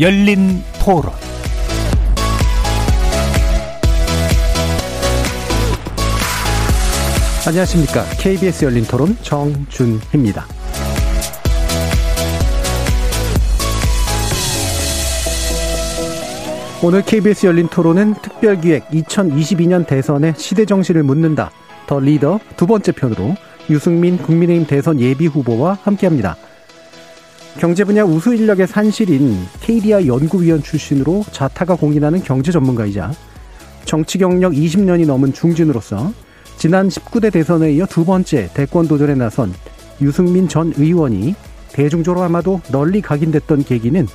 열린 토론 안녕하십니까. KBS 열린 토론 정준희입니다. 오늘 KBS 열린 토론은 특별기획 2022년 대선의 시대 정신을 묻는다. 더 리더 두 번째 편으로 유승민 국민의힘 대선 예비 후보와 함께합니다. 경제 분야 우수 인력의 산실인 KDI 연구위원 출신으로 자타가 공인하는 경제 전문가이자 정치 경력 20년이 넘은 중진으로서 지난 19대 대선에 이어 두 번째 대권 도전에 나선 유승민 전 의원이 대중적으로 아마도 널리 각인됐던 계기는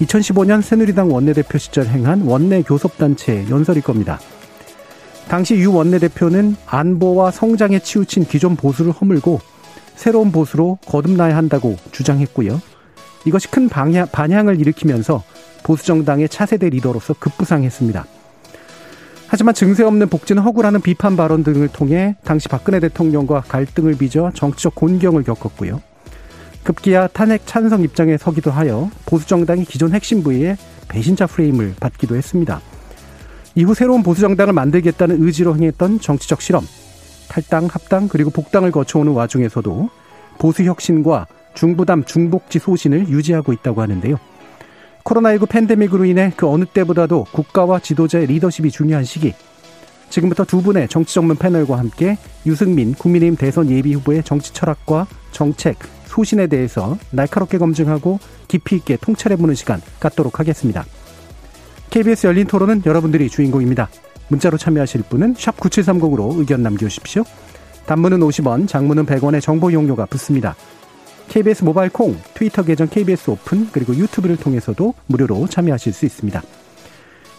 2015년 새누리당 원내대표 시절 행한 원내 교섭단체 연설일 겁니다. 당시 유 원내대표는 안보와 성장에 치우친 기존 보수를 허물고 새로운 보수로 거듭나야 한다고 주장했고요. 이것이 큰 방향, 반향을 일으키면서 보수정당의 차세대 리더로서 급부상했습니다. 하지만 증세 없는 복지는 허구라는 비판 발언 등을 통해 당시 박근혜 대통령과 갈등을 빚어 정치적 곤경을 겪었고요. 급기야 탄핵 찬성 입장에 서기도 하여 보수정당이 기존 핵심 부위에 배신자 프레임을 받기도 했습니다. 이후 새로운 보수정당을 만들겠다는 의지로 행했던 정치적 실험, 탈당, 합당, 그리고 복당을 거쳐오는 와중에서도 보수 혁신과 중부담, 중복지 소신을 유지하고 있다고 하는데요. 코로나19 팬데믹으로 인해 그 어느 때보다도 국가와 지도자의 리더십이 중요한 시기. 지금부터 두 분의 정치 전문 패널과 함께 유승민 국민의힘 대선 예비 후보의 정치 철학과 정책, 소신에 대해서 날카롭게 검증하고 깊이 있게 통찰해보는 시간 갖도록 하겠습니다. KBS 열린 토론은 여러분들이 주인공입니다. 문자로 참여하실 분은 9730으로 의견 남겨주십시오. 단문은 50원, 장문은 100원의 정보 이용료가 붙습니다. KBS 모바일 콩, 트위터 계정 KBS 오픈, 그리고 유튜브를 통해서도 무료로 참여하실 수 있습니다.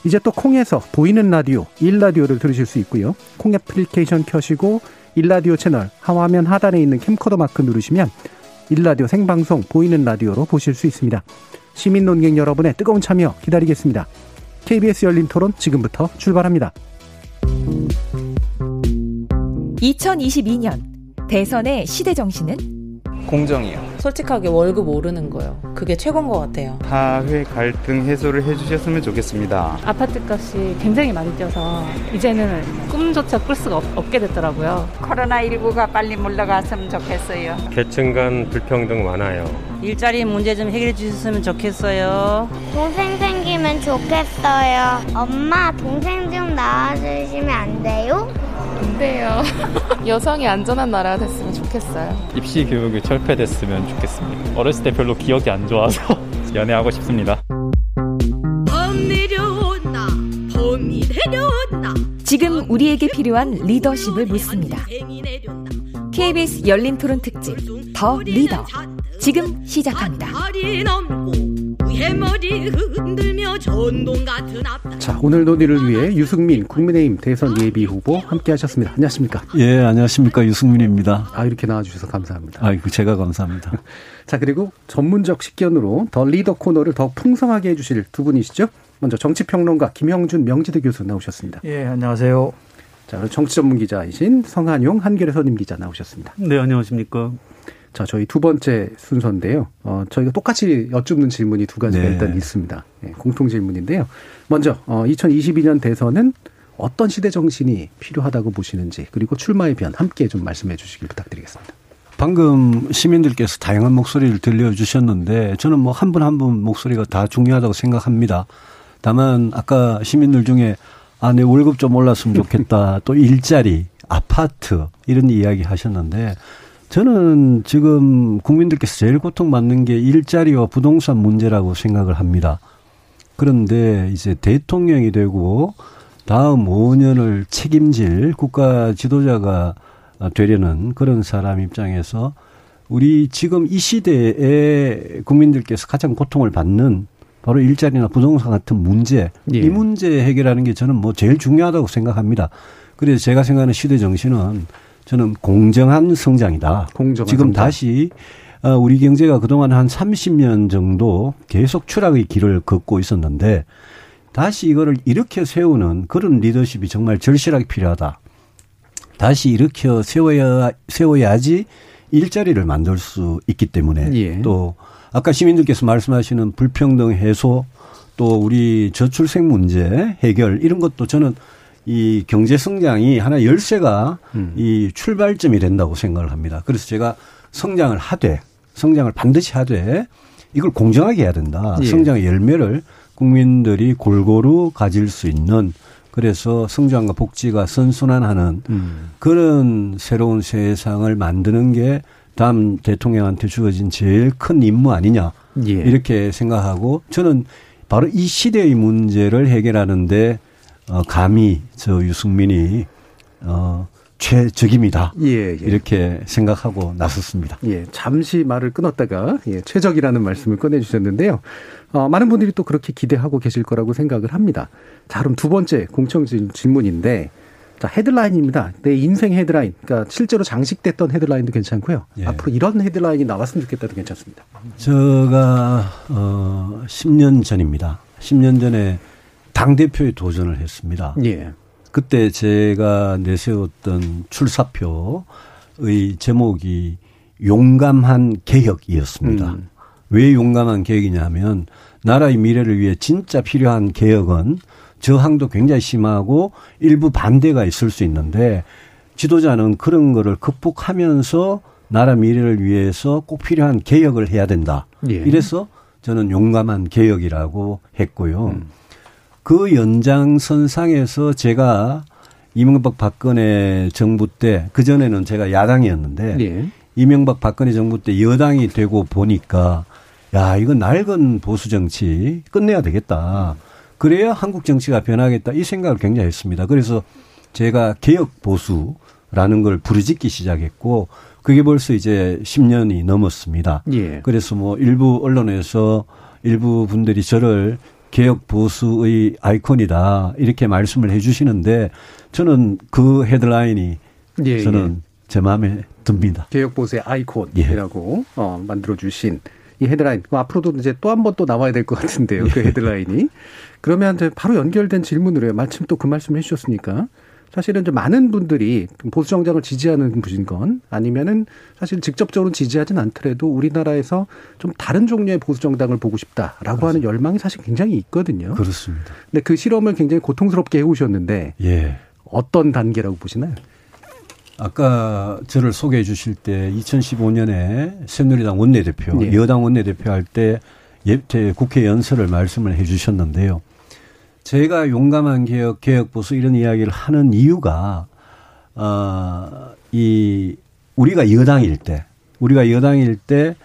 이제 또 콩에서 보이는 라디오, 일라디오를 들으실 수 있고요. 콩 애플리케이션 켜시고 일라디오 채널 하화면 하단에 있는 캠코더 마크 누르시면 일라디오 생방송 보이는 라디오로 보실 수 있습니다. 시민 논객 여러분의 뜨거운 참여 기다리겠습니다. KBS 열린 토론 지금부터 출발합니다. 2022년 대선의 시대 정신은 공정이요. 솔직하게 월급 오르는 거요. 그게 최고인 것 같아요. 사회 갈등 해소를 해주셨으면 좋겠습니다. 아파트 값이 굉장히 많이 뛰어서 이제는 꿈조차 꿀 수가 없, 게 됐더라고요. 코로나19가 빨리 물러갔으면 좋겠어요. 계층 간 불평등 많아요. 일자리 문제 좀 해결해 주셨으면 좋겠어요. 동생 생기면 좋겠어요. 엄마, 동생 좀 낳아주시면 안 돼요? 안 돼요. 여성이 안전한 나라가 됐으면 좋겠어요. 입시 교육이 철폐됐으면 좋겠습니다. 어렸을 때 별로 기억이 안 좋아서 연애하고 싶습니다. 봄 내려온다. 봄이 내려온다. 지금 우리에게 필요한 리더십을 묻습니다. KBS 열린 토론 특집 더 리더 지금 시작합니다. 자, 오늘 논의를 위해 유승민 국민의힘 대선 예비 후보 함께 하셨습니다. 안녕하십니까? 예, 안녕하십니까. 유승민입니다. 아, 이렇게 나와주셔서 감사합니다. 아이고, 제가 감사합니다. 자, 그리고 전문적 식견으로 더 리더 코너를 더 풍성하게 해주실 두 분이시죠? 먼저 정치평론가 김형준 명지대 교수 나오셨습니다. 예, 안녕하세요. 자, 정치 전문 기자이신 성한용 한겨레 선임 기자 나오셨습니다. 네, 안녕하십니까. 자, 저희 두 번째 순서인데요. 어, 저희가 똑같이 여쭙는 질문이 두 가지가 네. 일단 있습니다. 네, 공통 질문인데요. 먼저, 어, 2022년 대선은 어떤 시대 정신이 필요하다고 보시는지, 그리고 출마의 변 함께 좀 말씀해 주시길 부탁드리겠습니다. 방금 시민들께서 다양한 목소리를 들려주셨는데, 저는 뭐 한 분 한 분 목소리가 다 중요하다고 생각합니다. 다만, 아까 시민들 중에, 아, 내 월급 좀 올랐으면 좋겠다. 또 일자리, 아파트, 이런 이야기 하셨는데, 저는 지금 국민들께서 제일 고통받는 게 일자리와 부동산 문제라고 생각을 합니다. 그런데 이제 대통령이 되고 다음 5년을 책임질 국가 지도자가 되려는 그런 사람 입장에서 우리 지금 이 시대에 국민들께서 가장 고통을 받는 바로 일자리나 부동산 같은 문제, 예. 이 문제 해결하는 게 저는 뭐 제일 중요하다고 생각합니다. 그래서 제가 생각하는 시대 정신은 저는 공정한 성장이다. 공정한 지금 성장. 다시 어, 우리 경제가 그동안 한 30년 정도 계속 추락의 길을 걷고 있었는데 다시 이거를 일으켜 세우는 그런 리더십이 정말 절실하게 필요하다. 다시 일으켜 세워야 세워야지 일자리를 만들 수 있기 때문에 예. 또 아까 시민들께서 말씀하시는 불평등 해소 또 우리 저출생 문제 해결 이런 것도 저는 이 경제 성장이 하나 열쇠가 음. 이 출발점이 된다고 생각을 합니다. 그래서 제가 성장을 하되 성장을 반드시 하되 이걸 공정하게 해야 된다. 예. 성장의 열매를 국민들이 골고루 가질 수 있는 그래서 성장과 복지가 선순환하는 음. 그런 새로운 세상을 만드는 게 다음 대통령한테 주어진 제일 큰 임무 아니냐 예. 이렇게 생각하고 저는 바로 이 시대의 문제를 해결하는데 어, 감히 저 유승민이 어, 최적입니다. 예, 예. 이렇게 생각하고 나섰습니다. 예, 잠시 말을 끊었다가 예, 최적이라는 말씀을 꺼내주셨는데요. 어, 많은 분들이 또 그렇게 기대하고 계실 거라고 생각을 합니다. 자, 그럼 두 번째 공청 질문인데 자, 헤드라인입니다. 내 인생 헤드라인. 그러니까 실제로 장식됐던 헤드라인도 괜찮고요. 예. 앞으로 이런 헤드라인이 나왔으면 좋겠다도 괜찮습니다. 제가 어 10년 전입니다. 10년 전에 당 대표에 도전을 했습니다. 예. 그때 제가 내세웠던 출사표의 제목이 용감한 개혁이었습니다. 음. 왜 용감한 개혁이냐면 나라의 미래를 위해 진짜 필요한 개혁은 저항도 굉장히 심하고 일부 반대가 있을 수 있는데 지도자는 그런 거를 극복하면서 나라 미래를 위해서 꼭 필요한 개혁을 해야 된다. 예. 이래서 저는 용감한 개혁이라고 했고요. 음. 그 연장선상에서 제가 이명박 박근혜 정부 때 그전에는 제가 야당이었는데 예. 이명박 박근혜 정부 때 여당이 되고 보니까 야, 이건 낡은 보수 정치 끝내야 되겠다. 그래야 한국 정치가 변하겠다 이 생각을 굉장히 했습니다. 그래서 제가 개혁 보수라는 걸 부르짖기 시작했고 그게 벌써 이제 10년이 넘었습니다. 예. 그래서 뭐 일부 언론에서 일부 분들이 저를 개혁 보수의 아이콘이다 이렇게 말씀을 해주시는데 저는 그 헤드라인이 예, 저는 예. 제 마음에 듭니다. 개혁 보수의 아이콘이라고 예. 어, 만들어 주신 이 헤드라인 앞으로도 이제 또 한 번 또 나와야 될 것 같은데요. 그 예. 헤드라인이 그러면 이제 바로 연결된 질문으로 요 마침 또 그 말씀 해주셨으니까 사실은 좀 많은 분들이 보수 정당을 지지하는 분인 건 아니면은 사실 직접적으로 지지하진 않더라도 우리나라에서 좀 다른 종류의 보수 정당을 보고 싶다라고 그렇습니다. 하는 열망이 사실 굉장히 있거든요. 그렇습니다. 근데 그 실험을 굉장히 고통스럽게 해오셨는데 예. 어떤 단계라고 보시나요? 아까 저를 소개해 주실 때 2015년에 새누리당 원내대표, 예. 여당 원내대표 할 때 국회 연설을 말씀을 해 주셨는데요. 제가 용감한 개혁, 개혁 보수 이런 이야기를 하는 이유가 어, 이 우리가 여당일 때, 우리가 여당일 때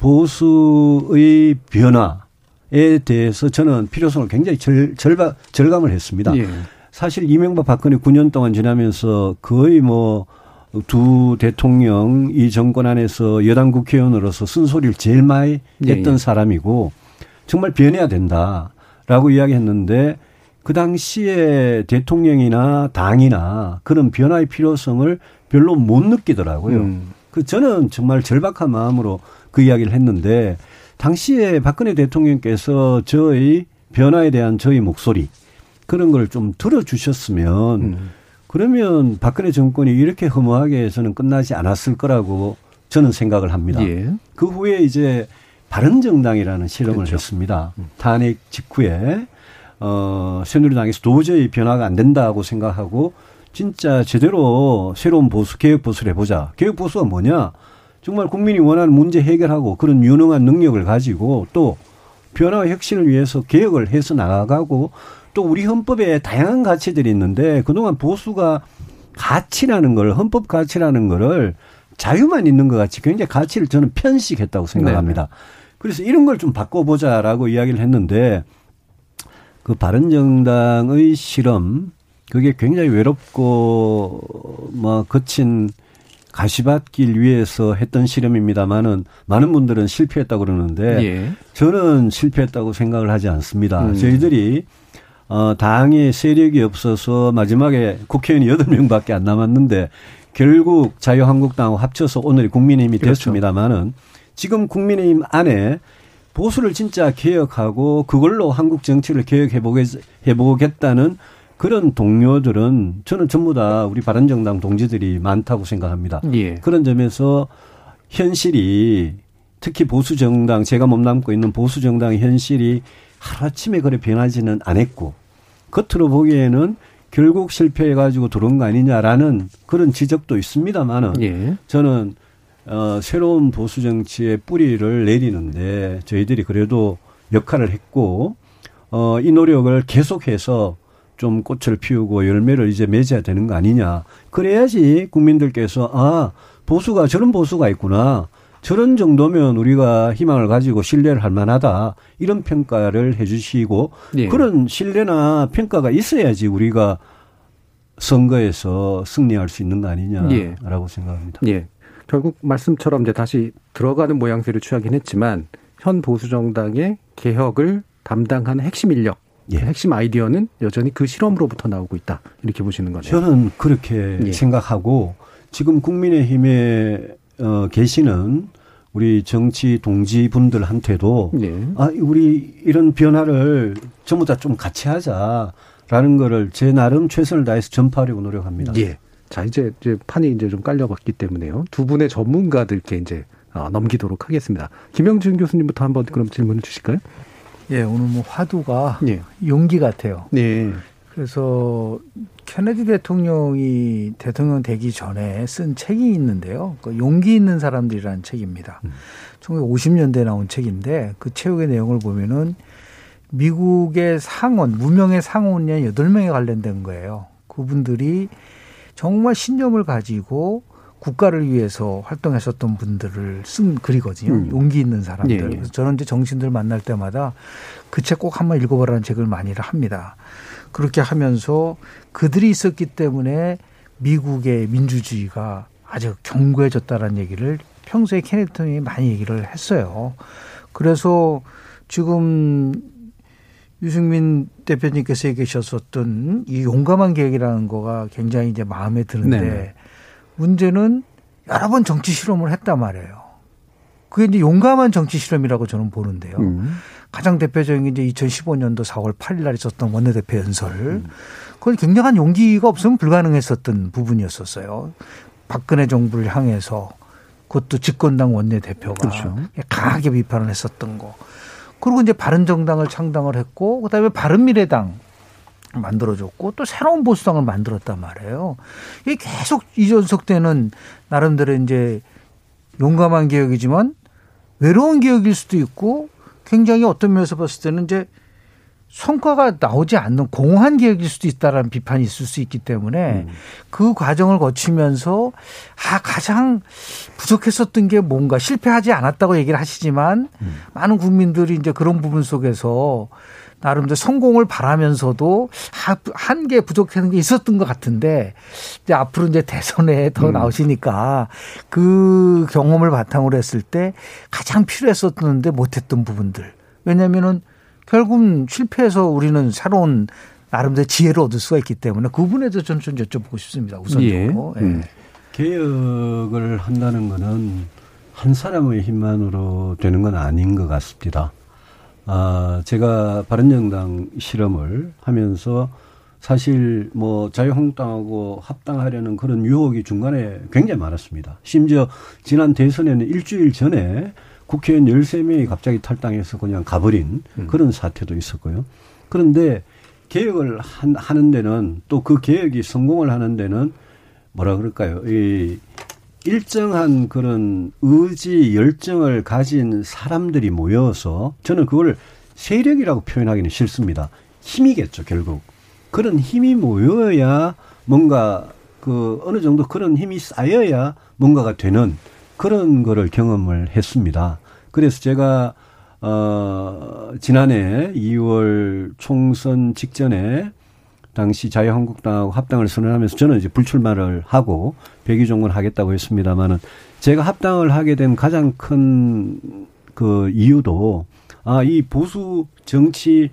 보수의 변화에 대해서 저는 필요성을 굉장히 절, 절바, 절감을 했습니다. 예. 사실 이명박 박근혜 9년 동안 지나면서 거의 뭐 두 대통령 이 정권 안에서 여당 국회의원으로서 쓴소리를 제일 많이 예, 했던 예, 예. 사람이고 정말 변해야 된다 라고 이야기했는데 그 당시에 대통령이나 당이나 그런 변화의 필요성을 별로 못 느끼더라고요. 음. 그 저는 정말 절박한 마음으로 그 이야기를 했는데 당시에 박근혜 대통령께서 저의 변화에 대한 저희 목소리 그런 걸 좀 들어주셨으면 음. 그러면 박근혜 정권이 이렇게 허무하게 해서는 끝나지 않았을 거라고 저는 생각을 합니다. 예. 그 후에 이제 바른정당이라는 실험을 그렇죠. 했습니다. 음. 탄핵 직후에 어 새누리당에서 도저히 변화가 안 된다고 생각하고 진짜 제대로 새로운 보수 개혁 보수를 해보자. 개혁 보수가 뭐냐? 정말 국민이 원하는 문제 해결하고 그런 유능한 능력을 가지고 또 변화와 혁신을 위해서 개혁을 해서 나아가고 또 우리 헌법에 다양한 가치들이 있는데 그동안 보수가 가치라는 걸 헌법 가치라는 거를 자유만 있는 것 같이 굉장히 가치를 저는 편식했다고 생각합니다. 네. 그래서 이런 걸 좀 바꿔보자라고 이야기를 했는데 그 바른정당의 실험 그게 굉장히 외롭고 뭐 거친 가시밭길 위에서 했던 실험입니다만은 많은 분들은 실패했다고 그러는데 예. 저는 실패했다고 생각을 하지 않습니다. 음. 저희들이 어, 당의 세력이 없어서 마지막에 국회의원이 여덟 명밖에안 남았는데 결국 자유한국당하고 합쳐서 오늘 국민의힘이 그렇죠. 됐습니다마는 지금 국민의힘 안에 보수를 진짜 개혁하고 그걸로 한국 정치를 개혁해 보겠다는 그런 동료들은 저는 전부 다 우리 바른정당 동지들이 많다고 생각합니다. 예. 그런 점에서 현실이 특히 보수 정당 제가 몸담고 있는 보수 정당의 현실이 하루아침에 그래 변하지는 않았고 겉으로 보기에는 결국 실패해가지고 들어온 거 아니냐라는 그런 지적도 있습니다만은 예. 저는 어, 새로운 보수 정치의 뿌리를 내리는데 저희들이 그래도 역할을 했고 어, 이 노력을 계속해서 좀 꽃을 피우고 열매를 이제 맺어야 되는 거 아니냐. 그래야지 국민들께서 아 보수가 저런 보수가 있구나. 저런 정도면 우리가 희망을 가지고 신뢰를 할 만하다. 이런 평가를 해 주시고 예. 그런 신뢰나 평가가 있어야지 우리가 선거에서 승리할 수 있는 거 아니냐라고 예. 생각합니다. 예. 결국 말씀처럼 이제 다시 들어가는 모양새를 취하긴 했지만 현 보수 정당의 개혁을 담당하는 핵심 인력, 예. 핵심 아이디어는 여전히 그 실험으로부터 나오고 있다. 이렇게 보시는 거네요. 저는 그렇게 예. 생각하고 지금 국민의힘에 어, 계시는 우리 정치 동지분들한테도 예. 아 우리 이런 변화를 전부 다 좀 같이 하자라는 거를 제 나름 최선을 다해서 전파하려고 노력합니다. 예. 자, 이제, 이제 판이 이제 좀 깔려봤기 때문에요. 두 분의 전문가들께 이제 어, 넘기도록 하겠습니다. 김영준 교수님부터 한번 그럼 질문을 주실까요? 예, 오늘 뭐 화두가 예. 용기 같아요. 네. 그래서 케네디 대통령이 대통령 되기 전에 쓴 책이 있는데요. 그 용기 있는 사람들이라는 책입니다. 음. 1950년대에 나온 책인데 그 책의 내용을 보면은 미국의 상원, 무명의 상원이 여덟 명에 관련된 거예요. 그분들이 정말 신념을 가지고 국가를 위해서 활동했었던 분들을 쓴 글이거든요. 음. 용기 있는 사람들. 예, 예. 그래서 저는 이제 정신들 만날 때마다 그 책 꼭 한번 읽어보라는 책을 많이 합니다. 그렇게 하면서 그들이 있었기 때문에 미국의 민주주의가 아주 견고해졌다라는 얘기를 평소에 대통령이 많이 얘기를 했어요. 그래서 지금 유승민 대표님께서 얘기하셨었던 이 용감한 계획이라는 거가 굉장히 이제 마음에 드는데 네네. 문제는 여러 번 정치 실험을 했단 말이에요. 그게 이제 용감한 정치 실험이라고 저는 보는데요. 음. 가장 대표적인 게 이제 2015년도 4월 8일 날 있었던 원내대표 연설. 그건 굉장한 용기가 없으면 불가능했었던 부분이었었어요. 박근혜 정부를 향해서 그것도 집권당 원내대표가 그렇죠. 강하게 비판을 했었던 거. 그리고 이제 바른정당을 창당을 했고 그다음에 바른미래당 만들어줬고 또 새로운 보수당을 만들었단 말이에요. 이게 계속 이전속되는 나름대로 이제 용감한 개혁이지만 외로운 개혁일 수도 있고 굉장히 어떤 면에서 봤을 때는 이제 성과가 나오지 않는 공허한 개혁일 수도 있다라는 비판이 있을 수 있기 때문에 그 과정을 거치면서 아 가장 부족했었던 게 뭔가 실패하지 않았다고 얘기를 하시지만 많은 국민들이 이제 그런 부분 속에서 나름대로 성공을 바라면서도 한 개 부족한 게 있었던 것 같은데 이제 앞으로 이제 대선에 더 음. 나오시니까 그 경험을 바탕으로 했을 때 가장 필요했었는데 못했던 부분들. 왜냐하면은 결국은 실패해서 우리는 새로운 나름대로 지혜를 얻을 수가 있기 때문에 그 부분에 대해서 저는 좀 여쭤보고 싶습니다. 우선적으로. 예. 음. 개혁을 한다는 거는 한 사람의 힘만으로 되는 건 아닌 것 같습니다. 아, 제가 바른정당 실험을 하면서 사실 뭐 자유한국당하고 합당하려는 그런 유혹이 중간에 굉장히 많았습니다. 심지어 지난 대선에는 일주일 전에 국회의원 13명이 갑자기 탈당해서 그냥 가버린 그런 사태도 있었고요. 그런데 개혁을 한, 하는 데는 또 그 개혁이 성공을 하는 데는 뭐라 그럴까요? 이 일정한 그런 의지, 열정을 가진 사람들이 모여서 저는 그걸 세력이라고 표현하기는 싫습니다. 힘이겠죠, 결국. 그런 힘이 모여야 뭔가 그 어느 정도 그런 힘이 쌓여야 뭔가가 되는 그런 거를 경험을 했습니다. 그래서 제가 어 지난해 2월 총선 직전에 당시 자유한국당하고 합당을 선언하면서 저는 이제 불출마를 하고 백의종군 하겠다고 했습니다만은 제가 합당을 하게 된 가장 큰 그 이유도 아 이 보수 정치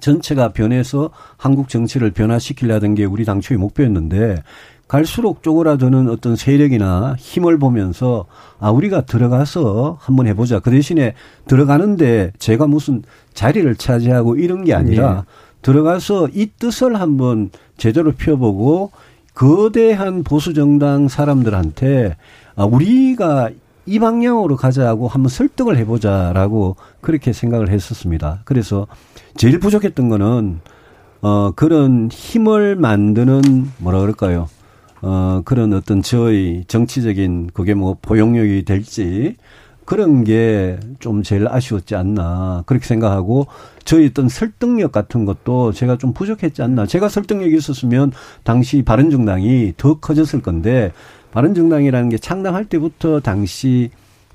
전체가 변해서 한국 정치를 변화시키려던 게 우리 당초의 목표였는데 갈수록 쪼그라드는 어떤 세력이나 힘을 보면서 아 우리가 들어가서 한번 해보자. 그 대신에 들어가는데 제가 무슨 자리를 차지하고 이런 게 아니라 네. 들어가서 이 뜻을 한번 제대로 펴보고 거대한 보수 정당 사람들한테 아 우리가 이 방향으로 가자고 한번 설득을 해보자라고 그렇게 생각을 했었습니다. 그래서 제일 부족했던 거는 어 그런 힘을 만드는 뭐라 그럴까요? 어 그런 어떤 저희 정치적인 그게 뭐 포용력이 될지 그런 게 좀 제일 아쉬웠지 않나 그렇게 생각하고 저희 어떤 설득력 같은 것도 제가 좀 부족했지 않나. 제가 설득력이 있었으면 당시 바른정당이 더 커졌을 건데 바른정당이라는 게 창당할 때부터 당시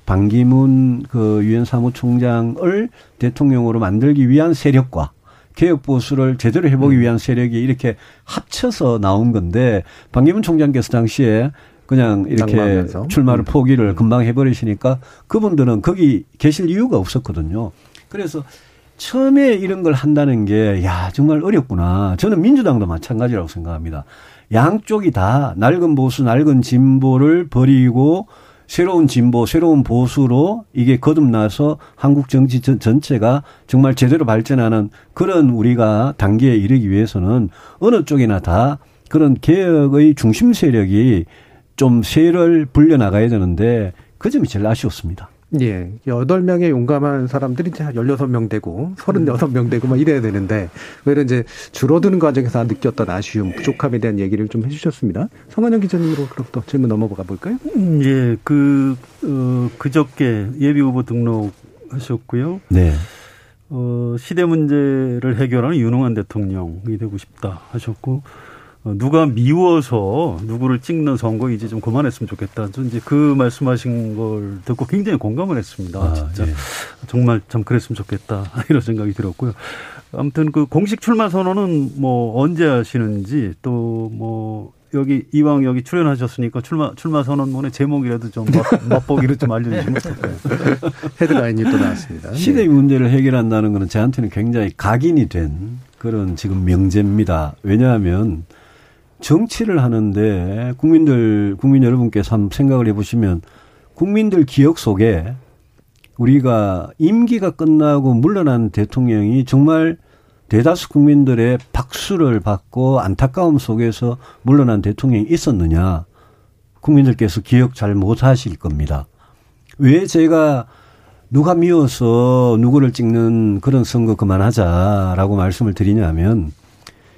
반기문 그 유엔 사무총장을 대통령으로 만들기 위한 세력과 개혁 보수를 제대로 해보기 위한 세력이 이렇게 합쳐서 나온 건데 반기문 총장께서 당시에 그냥 이렇게 낭만하면서. 출마를 음. 포기를 금방 해버리시니까 그분들은 거기 계실 이유가 없었거든요. 그래서 처음에 이런 걸 한다는 게, 야, 정말 어렵구나. 저는 민주당도 마찬가지라고 생각합니다. 양쪽이 다 낡은 보수, 낡은 진보를 버리고 새로운 진보, 새로운 보수로 이게 거듭나서 한국 정치 전체가 정말 제대로 발전하는 그런 우리가 단계에 이르기 위해서는 어느 쪽이나 다 그런 개혁의 중심 세력이 좀 세를 불려 나가야 되는데 그 점이 제일 아쉬웠습니다. 예. 여덟 명의 용감한 사람들이 이제 열여섯 명 되고 서른여섯 명 되고 막 이래야 되는데 왜냐 이제 줄어드는 과정에서 느꼈던 아쉬움, 부족함에 대한 얘기를 좀 해주셨습니다. 성한영 기자님으로 그럼 또 질문 넘어가 볼까요? 음, 예. 그, 어, 그저께 예비 후보 등록하셨고요. 네. 어, 시대 문제를 해결하는 유능한 대통령이 되고 싶다 하셨고 어, 누가 미워서 누구를 찍는 선거 이제 좀 그만했으면 좋겠다. 저 이제 그 말씀하신 걸 듣고 굉장히 공감을 했습니다. 아, 진짜 예. 정말 참 그랬으면 좋겠다 이런 생각이 들었고요. 아무튼 그 공식 출마 선언은 뭐 언제 하시는지 또 뭐 여기 이왕 여기 출연하셨으니까 출마 출마 선언문의 제목이라도 좀 맛보기를 좀 알려주시면 어떨까요? 헤드라인이 또 나왔습니다. 시대 문제를 해결한다는 것은 저한테는 굉장히 각인이 된 그런 지금 명제입니다. 왜냐하면 정치를 하는데 국민들, 국민 여러분께서 한번 생각을 해보시면 국민들 기억 속에 우리가 임기가 끝나고 물러난 대통령이 정말 대다수 국민들의 박수를 받고 안타까움 속에서 물러난 대통령이 있었느냐. 국민들께서 기억 잘 못하실 겁니다. 왜 제가 누가 미워서 누구를 찍는 그런 선거 그만하자라고 말씀을 드리냐면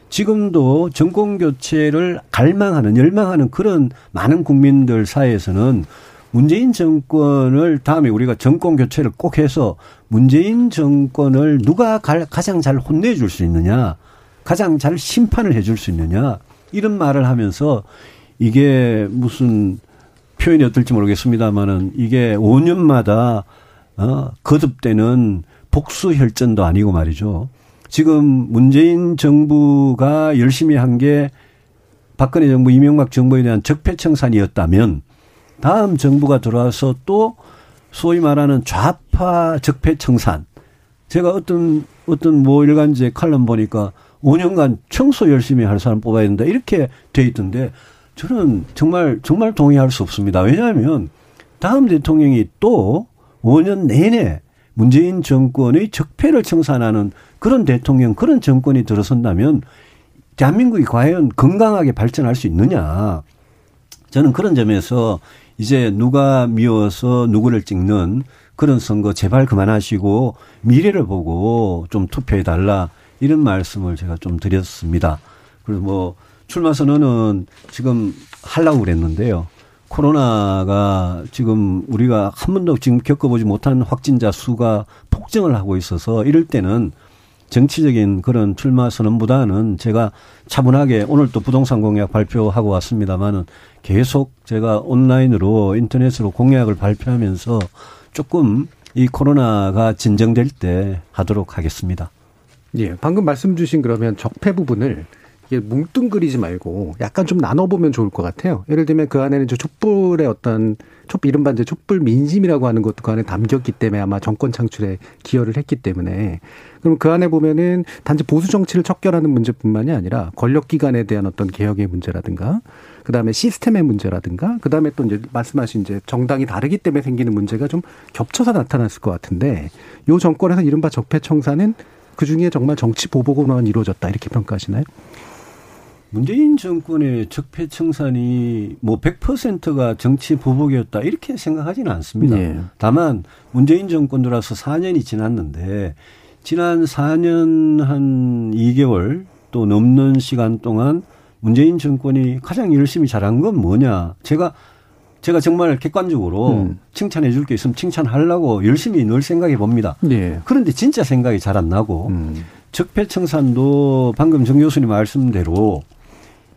지금도 정권 교체를 갈망하는 열망하는 그런 많은 국민들 사이에서는 문재인 정권을 다음에 우리가 정권 교체를 꼭 해서 문재인 정권을 누가 가장 잘 혼내줄 수 있느냐, 가장 잘 심판을 해줄 수 있느냐 이런 말을 하면서 이게 무슨 표현이 어떨지 모르겠습니다만은 이게 5년마다 어 거듭되는 복수 혈전도 아니고 말이죠. 지금 문재인 정부가 열심히 한 게 박근혜 정부, 이명박 정부에 대한 적폐청산이었다면 다음 정부가 들어와서 또 소위 말하는 좌파 적폐청산. 제가 어떤, 어떤 뭐 일간지에 칼럼 보니까 5년간 청소 열심히 할 사람 뽑아야 된다. 이렇게 돼 있던데 저는 정말, 정말 동의할 수 없습니다. 왜냐하면 다음 대통령이 또 5년 내내 문재인 정권의 적폐를 청산하는 그런 대통령, 그런 정권이 들어선다면 대한민국이 과연 건강하게 발전할 수 있느냐. 저는 그런 점에서 이제 누가 미워서 누구를 찍는 그런 선거 제발 그만하시고 미래를 보고 좀 투표해 달라 이런 말씀을 제가 좀 드렸습니다. 그리고 뭐 출마 선언은 지금 하려고 그랬는데요. 코로나가 지금 우리가 한 번도 지금 겪어보지 못한 확진자 수가 폭증을 하고 있어서 이럴 때는 정치적인 그런 출마 선언보다는 제가 차분하게 오늘 또 부동산 공약 발표하고 왔습니다만은 계속 제가 온라인으로 인터넷으로 공약을 발표하면서 조금 이 코로나가 진정될 때 하도록 하겠습니다. 예, 방금 말씀 주신 그러면 적폐 부분을 이게 뭉뚱그리지 말고 약간 좀 나눠보면 좋을 것 같아요. 예를 들면 그 안에는 저 촛불의 어떤 촛불 이른바 이제 촛불 민심이라고 하는 것도 그 안에 담겼기 때문에 아마 정권 창출에 기여를 했기 때문에 그럼 그 안에 보면은 단지 보수 정치를 척결하는 문제뿐만이 아니라 권력 기관에 대한 어떤 개혁의 문제라든가 그다음에 시스템의 문제라든가 그다음에 또 이제 말씀하신 이제 정당이 다르기 때문에 생기는 문제가 좀 겹쳐서 나타났을 것 같은데 요 정권에서 이른바 적폐 청산은 그 중에 정말 정치 보복으로만 이루어졌다 이렇게 평가하시나요? 문재인 정권의 적폐 청산이 뭐 100%가 정치 보복이었다 이렇게 생각하지는 않습니다. 예. 다만 문재인 정권 들어서 4년이 지났는데 지난 4년 한 2개월 또 넘는 시간 동안 문재인 정권이 가장 열심히 잘한 건 뭐냐? 제가 제가 정말 객관적으로 음. 칭찬해 줄 게 있으면 칭찬하려고 열심히 늘 생각해 봅니다. 예. 그런데 진짜 생각이 잘 안 나고 음. 적폐청산도 방금 정 교수님 말씀대로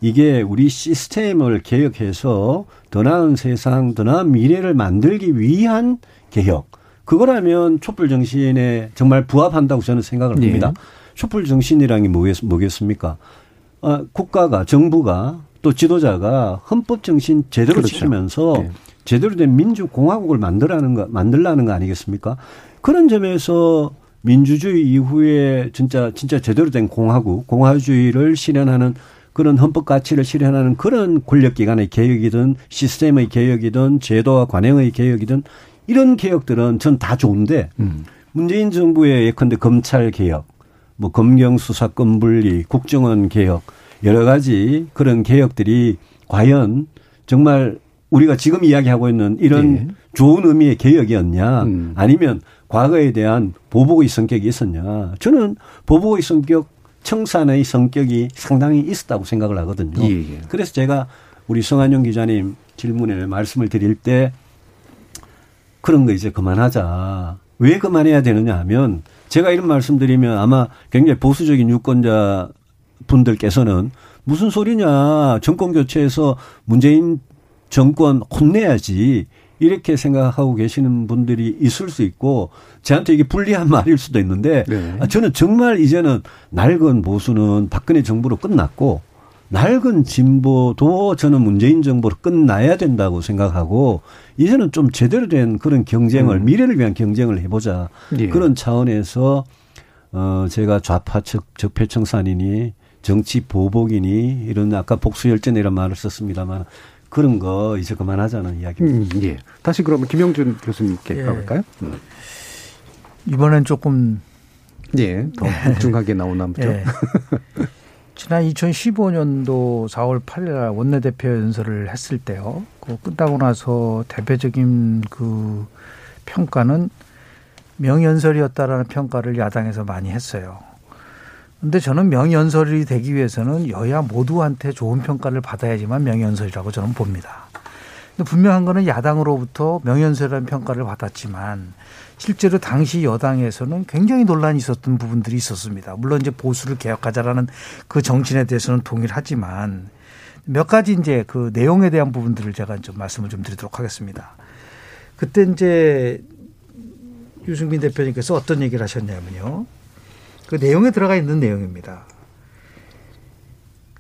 이게 우리 시스템을 개혁해서 더 나은 세상, 더 나은 미래를 만들기 위한 개혁. 그거라면 촛불 정신에 정말 부합한다고 저는 생각을 예. 합니다. 촛불 정신이란 게 뭐겠, 뭐겠습니까? 아, 국가가, 정부가 또 지도자가 헌법 정신 제대로 그렇죠. 지키면서 네. 제대로 된 민주공화국을 만들라는 거, 만들라는 거 아니겠습니까? 그런 점에서 민주주의 이후에 진짜, 진짜 제대로 된 공화국, 공화주의를 실현하는 그런 헌법 가치를 실현하는 그런 권력기관의 개혁이든 시스템의 개혁이든 제도와 관행의 개혁이든 이런 개혁들은 전 다 좋은데 음. 문재인 정부의 예컨대 검찰 개혁, 뭐 검경 수사권 분리, 국정원 개혁 여러 가지 그런 개혁들이 과연 정말 우리가 지금 이야기하고 있는 이런 네. 좋은 의미의 개혁이었냐 음. 아니면 과거에 대한 보복의 성격이 있었냐 저는 보복의 성격 청산의 성격이 상당히 있었다고 생각을 하거든요. 예, 예. 그래서 제가 우리 성한용 기자님 질문에 말씀을 드릴 때 그런 거 이제 그만하자. 왜 그만해야 되느냐 하면 제가 이런 말씀드리면 아마 굉장히 보수적인 유권자 분들께서는 무슨 소리냐. 정권 교체해서 문재인 정권 혼내야지. 이렇게 생각하고 계시는 분들이 있을 수 있고 저한테 이게 불리한 말일 수도 있는데 네. 아, 저는 정말 이제는 낡은 보수는 박근혜 정부로 끝났고 낡은 진보도 저는 문재인 정부로 끝나야 된다고 생각하고 이제는 좀 제대로 된 그런 경쟁을 음. 미래를 위한 경쟁을 해보자 예. 그런 차원에서 어 제가 좌파 적, 적폐청산이니 정치 보복이니 이런 아까 복수열전이라는 말을 썼습니다만 그런 거 이제 그만하자는 이야기입니다. 음, 예. 다시 그러면 김영준 교수님께 예. 가볼까요? 음. 이번엔 조금 예, 더 묵중하게 나오나 보죠. 예. 지난 2015년도 4월 8일 날 원내대표 연설을 했을 때요. 그 끝나고 나서 대표적인 그 평가는 명연설이었다라는 평가를 야당에서 많이 했어요. 근데 저는 명연설이 되기 위해서는 여야 모두한테 좋은 평가를 받아야지만 명연설이라고 저는 봅니다. 근데 분명한 거는 야당으로부터 명연설이라는 평가를 받았지만 실제로 당시 여당에서는 굉장히 논란이 있었던 부분들이 있었습니다. 물론 이제 보수를 개혁하자라는 그 정신에 대해서는 동일하지만 몇 가지 이제 그 내용에 대한 부분들을 제가 좀 말씀을 좀 드리도록 하겠습니다. 그때 이제 유승민 대표님께서 어떤 얘기를 하셨냐면요. 그 내용에 들어가 있는 내용입니다.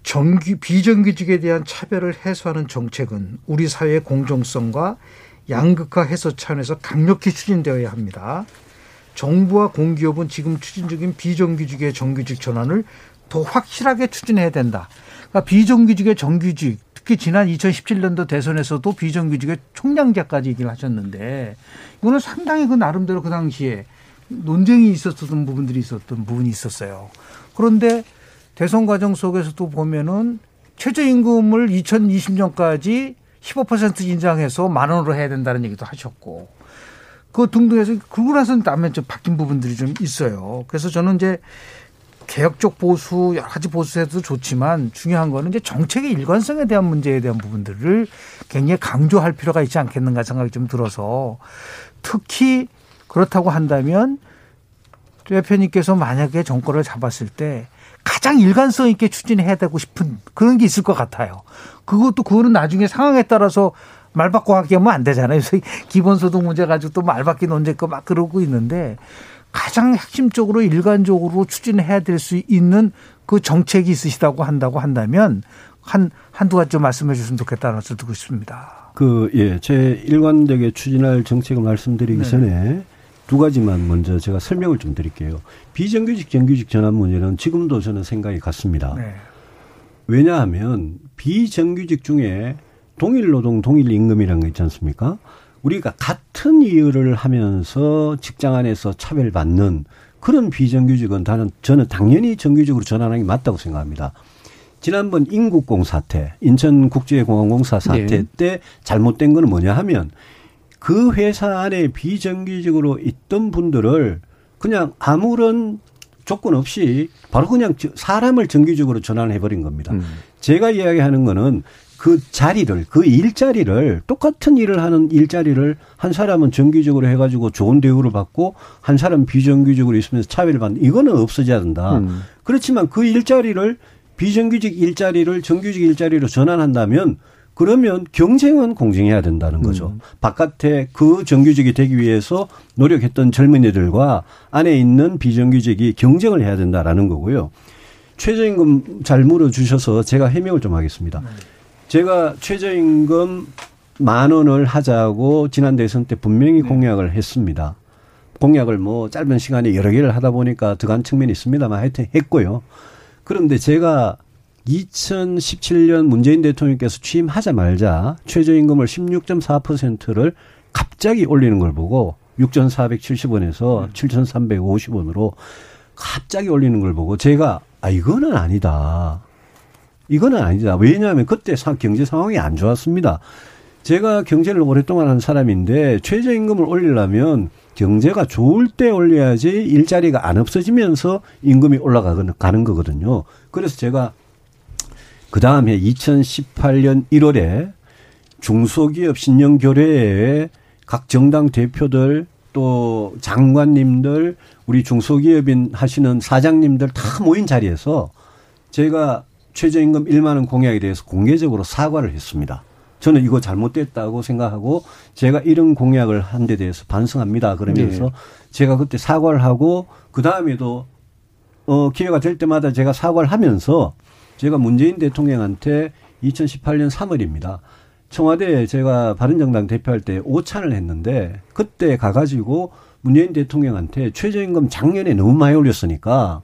정규 비정규직에 대한 차별을 해소하는 정책은 우리 사회의 공정성과 양극화 해소 차원에서 강력히 추진되어야 합니다. 정부와 공기업은 지금 추진 중인 비정규직의 정규직 전환을 더 확실하게 추진해야 된다. 그러니까 비정규직의 정규직, 특히 지난 2017년도 대선에서도 비정규직의 총량제까지 얘기를 하셨는데 이거는 상당히 그 나름대로 그 당시에 논쟁이 있었던 부분들이 있었던 부분이 있었어요. 그런데 대선 과정 속에서도 보면은 최저임금을 2020년까지 15% 인상해서 만 원으로 해야 된다는 얘기도 하셨고 그 등등해서 그러고 나서 남에 좀 바뀐 부분들이 좀 있어요. 그래서 저는 이제 개혁적 보수 여러 가지 보수해도 좋지만 중요한 거는 이제 정책의 일관성에 대한 문제에 대한 부분들을 굉장히 강조할 필요가 있지 않겠는가 생각이 좀 들어서 특히 그렇다고 한다면 대표님께서 만약에 정권을 잡았을 때 가장 일관성 있게 추진해야 되고 싶은 그런 게 있을 것 같아요. 그것도 그거는 나중에 상황에 따라서 말 바꿔 하게 하면 안 되잖아요. 그래서 기본소득 문제 가지고 또 말 바뀌 논쟁 거막 그러고 있는데 가장 핵심적으로 일관적으로 추진해야 될 수 있는 그 정책이 있으시다고 한다고 한다면 한, 한두 가지 좀 말씀해 주시면 좋겠다는 말씀 듣고 싶습니다. 그, 예, 제 일관되게 추진할 정책을 말씀드리기 네. 전에 두 가지만 먼저 제가 설명을 좀 드릴게요. 비정규직, 정규직 전환 문제는 지금도 저는 생각이 같습니다. 네. 왜냐하면 비정규직 중에 동일 노동, 동일 임금이라는 거 있지 않습니까? 우리가 같은 일을 하면서 직장 안에서 차별받는 그런 비정규직은 다는 저는 당연히 정규직으로 전환하는 게 맞다고 생각합니다. 지난번 인국공 사태, 인천국제공항공사 사태 네. 때 잘못된 거는 뭐냐 하면 그 회사 안에 비정규직으로 있던 분들을 그냥 아무런 조건 없이 바로 그냥 저- 사람을 정규직으로 전환해 버린 겁니다. 음. 제가 이야기하는 거는 그 자리를 그 일자리를 똑같은 일을 하는 일자리를 한 사람은 정규직으로 해가지고 좋은 대우를 받고 한 사람 은 비정규직으로 있으면서 차별을 받는 이거는 없어져야 된다. 음. 그렇지만 그 일자리를 비정규직 일자리를 정규직 일자리로 전환한다면 그러면 경쟁은 공정해야 된다는 거죠. 바깥에 그 정규직이 되기 위해서 노력했던 젊은이들과 안에 있는 비정규직이 경쟁을 해야 된다라는 거고요. 최저임금 잘 물어주셔서 제가 해명을 좀 하겠습니다. 제가 최저임금 만 원을 하자고 지난 대선 때 분명히 공약을 했습니다. 공약을 뭐 짧은 시간에 여러 개를 하다 보니까 들어간 측면이 있습니다만 하여튼 했고요. 그런데 제가 2017년 문재인 대통령께서 취임하자마자 최저임금을 16.4%를 갑자기 올리는 걸 보고 6,470원에서 7,350원으로 갑자기 올리는 걸 보고 제가 아 이거는 아니다. 이거는 아니다. 왜냐하면 그때 사- 경제 상황이 안 좋았습니다. 제가 경제를 오랫동안 한 사람인데 최저임금을 올리려면 경제가 좋을 때 올려야지 일자리가 안 없어지면서 임금이 올라가는 가는 거거든요. 그래서 제가 그 다음에 2018년 1월에 중소기업 신령교례에 각 정당 대표들 또 장관님들 우리 중소기업인 하시는 사장님들 다 모인 자리에서 제가 최저임금 1만 원 공약에 대해서 공개적으로 사과를 했습니다. 저는 이거 잘못됐다고 생각하고 제가 이런 공약을 한 데 대해서 반성합니다. 그러면서 네. 제가 그때 사과를 하고 그 다음에도 어 기회가 될 때마다 제가 사과를 하면서 제가 문재인 대통령한테 2018년 3월입니다. 청와대에 제가 바른정당 대표할 때 오찬을 했는데 그때 가가지고 문재인 대통령한테 최저임금 작년에 너무 많이 올렸으니까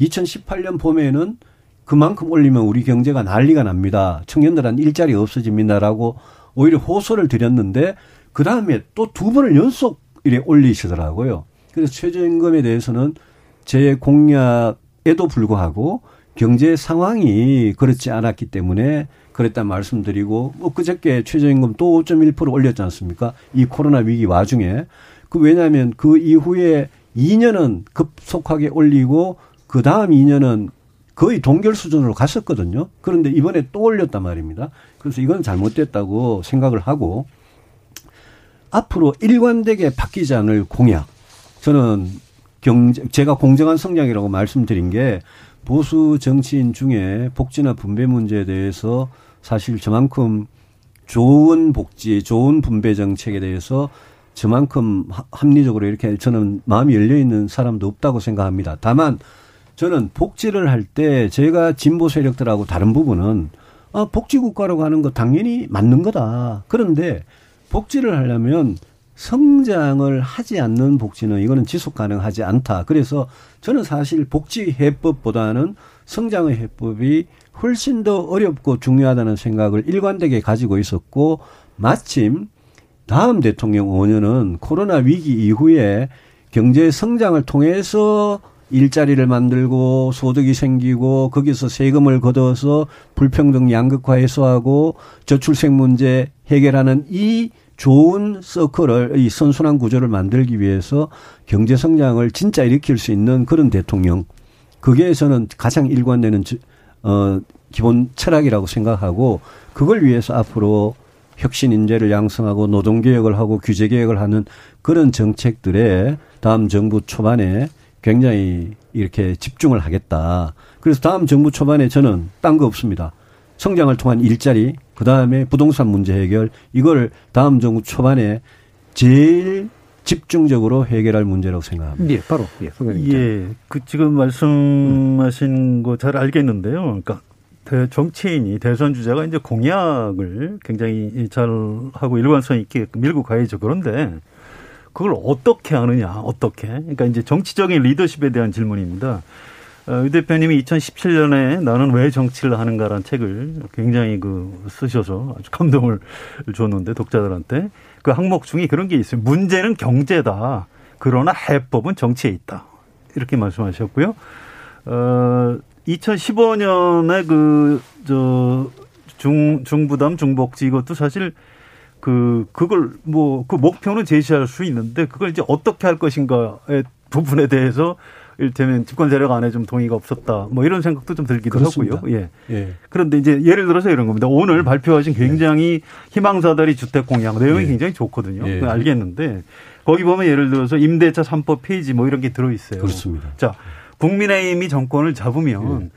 2018년 봄에는 그만큼 올리면 우리 경제가 난리가 납니다. 청년들한 일자리 없어집니다라고 오히려 호소를 드렸는데 그 다음에 또 두 번을 연속 이래 올리시더라고요. 그래서 최저임금에 대해서는 제 공약에도 불구하고 경제 상황이 그렇지 않았기 때문에 그랬다 말씀드리고 뭐 그저께 최저임금 또 5.1% 올렸지 않습니까? 이 코로나 위기 와중에 그 왜냐하면 그 이후에 2년은 급속하게 올리고 그 다음 2년은 거의 동결 수준으로 갔었거든요. 그런데 이번에 또 올렸단 말입니다. 그래서 이건 잘못됐다고 생각을 하고 앞으로 일관되게 바뀌지 않을 공약. 저는 경제, 제가 공정한 성장이라고 말씀드린 게 보수 정치인 중에 복지나 분배 문제에 대해서 사실 저만큼 좋은 복지, 좋은 분배 정책에 대해서 저만큼 하- 합리적으로 이렇게 저는 마음이 열려 있는 사람도 없다고 생각합니다. 다만 저는 복지를 할 때 제가 진보 세력들하고 다른 부분은 아, 복지 국가라고 하는 거 당연히 맞는 거다. 그런데 복지를 하려면 성장을 하지 않는 복지는 이거는 지속 가능하지 않다. 그래서 저는 사실 복지 해법보다는 성장의 해법이 훨씬 더 어렵고 중요하다는 생각을 일관되게 가지고 있었고 마침 다음 대통령 5년은 코로나 위기 이후에 경제 성장을 통해서 일자리를 만들고 소득이 생기고 거기서 세금을 걷어서 불평등 양극화 해소하고 저출생 문제 해결하는 이 좋은 서클을 이 선순환 구조를 만들기 위해서 경제 성장을 진짜 일으킬 수 있는 그런 대통령 그게 저는 가장 일관되는 저- 어 기본 철학이라고 생각하고 그걸 위해서 앞으로 혁신 인재를 양성하고 노동 개혁을 하고 규제 개혁을 하는 그런 정책들에 다음 정부 초반에 굉장히 이렇게 집중을 하겠다. 그래서 다음 정부 초반에 저는 딴 거 없습니다. 성장을 통한 일자리, 그 다음에 부동산 문제 해결, 이걸 다음 정부 초반에 제일 집중적으로 해결할 문제라고 생각합니다. 예, 바로 예, 소장님. 예, 그 지금 말씀하신 거잘 알겠는데요. 그러니까 대- 정치인이 대선 주자가 이제 공약을 굉장히 잘 하고 일관성 있게 밀고 가야죠. 그런데 그걸 어떻게 하느냐, 어떻게? 그러니까 이제 정치적인 리더십에 대한 질문입니다. 어, 유 대표님이 2017년에 나는 왜 정치를 하는가라는 책을 굉장히 그 쓰셔서 아주 감동을 줬는데 독자들한테 그 항목 중에 그런 게 있어요. 문제는 경제다. 그러나 해법은 정치에 있다. 이렇게 말씀하셨고요. 어, 2015년에 그, 저, 중, 중부담, 중복지 이것도 사실 그, 그걸 뭐, 그 목표는 제시할 수 있는데 그걸 이제 어떻게 할 것인가의 부분에 대해서 일테면 집권 세력 안에 좀 동의가 없었다. 뭐 이런 생각도 좀 들기도 그렇습니다. 하고요. 예. 예. 그런데 이제 예를 들어서 이런 겁니다. 오늘 발표하신 굉장히 희망사다리 주택 공약 내용이 예. 굉장히 좋거든요. 예. 알겠는데 거기 보면 예를 들어서 임대차 3법 페이지 뭐 이런 게 들어 있어요. 그렇습니다. 자, 국민의힘이 정권을 잡으면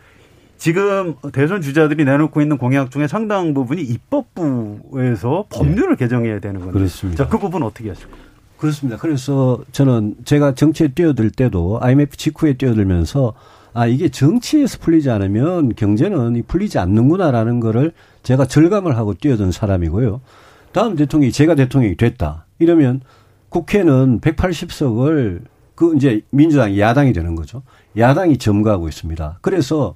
지금 대선 주자들이 내놓고 있는 공약 중에 상당 부분이 입법부에서 법률을 개정해야 되는 건데. 그렇습니다. 자, 그 부분 어떻게 하실 까요? 그렇습니다. 그래서 저는 제가 정치에 뛰어들 때도 IMF 직후에 뛰어들면서 아 이게 정치에서 풀리지 않으면 경제는 풀리지 않는구나라는 거를 제가 절감을 하고 뛰어든 사람이고요. 다음 대통령이 제가 대통령이 됐다. 이러면 국회는 180석을 그 이제 민주당이 야당이 되는 거죠. 야당이 점거하고 있습니다. 그래서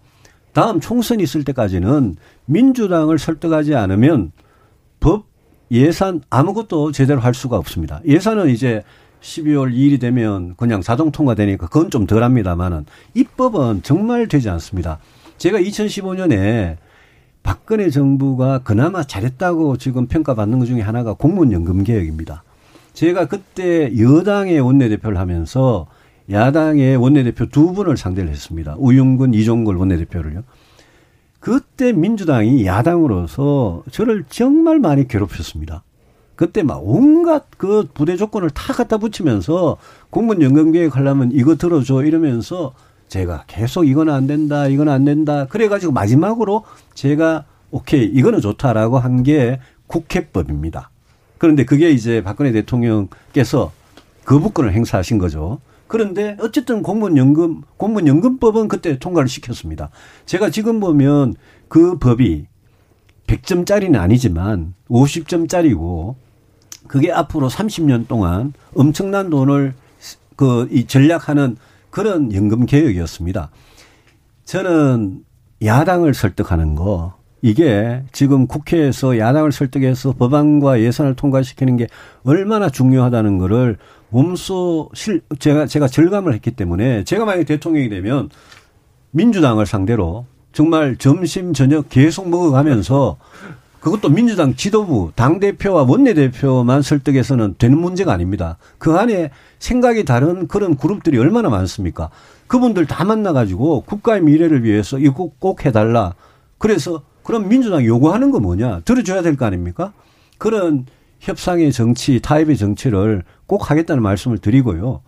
다음 총선이 있을 때까지는 민주당을 설득하지 않으면 법 예산 아무것도 제대로 할 수가 없습니다. 예산은 이제 12월 2일이 되면 그냥 자동 통과되니까 그건 좀 덜 합니다만은 입법은 정말 되지 않습니다. 제가 2015년에 박근혜 정부가 그나마 잘했다고 지금 평가받는 것 중에 하나가 공무원 연금 개혁입니다. 제가 그때 여당의 원내대표를 하면서 야당의 원내대표 두 분을 상대를 했습니다. 우윤근, 이종걸 원내대표를요. 그때 민주당이 야당으로서 저를 정말 많이 괴롭혔습니다. 그때 막 온갖 그 부대 조건을 다 갖다 붙이면서 공무원 연금 계획 하려면 이거 들어줘 이러면서 제가 계속 이거는 안 된다, 이거는 안 된다. 그래가지고 마지막으로 제가 오케이, 이거는 좋다라고 한 게 국회법입니다. 그런데 그게 이제 박근혜 대통령께서 거부권을 행사하신 거죠. 그런데 어쨌든 공무원 연금, 공무원 연금법은 그때 통과를 시켰습니다. 제가 지금 보면 그 법이 100점짜리는 아니지만 50점짜리고 그게 앞으로 30년 동안 엄청난 돈을 그 이 전략하는 그런 연금 개혁이었습니다. 저는 야당을 설득하는 거 이게 지금 국회에서 야당을 설득해서 법안과 예산을 통과시키는 게 얼마나 중요하다는 거를 몸소 실 제가 제가 절감을 했기 때문에 제가 만약 대통령이 되면 민주당을 상대로 정말 점심 저녁 계속 먹어가면서 그것도 민주당 지도부 당 대표와 원내 대표만 설득해서는 되는 문제가 아닙니다. 그 안에 생각이 다른 그런 그룹들이 얼마나 많습니까? 그분들 다 만나가지고 국가의 미래를 위해서 이거 꼭, 꼭 해달라. 그래서 그럼 민주당이 요구하는 거 뭐냐? 들어줘야 될 거 아닙니까? 그런 협상의 정치, 타협의 정치를 꼭 하겠다는 말씀을 드리고요.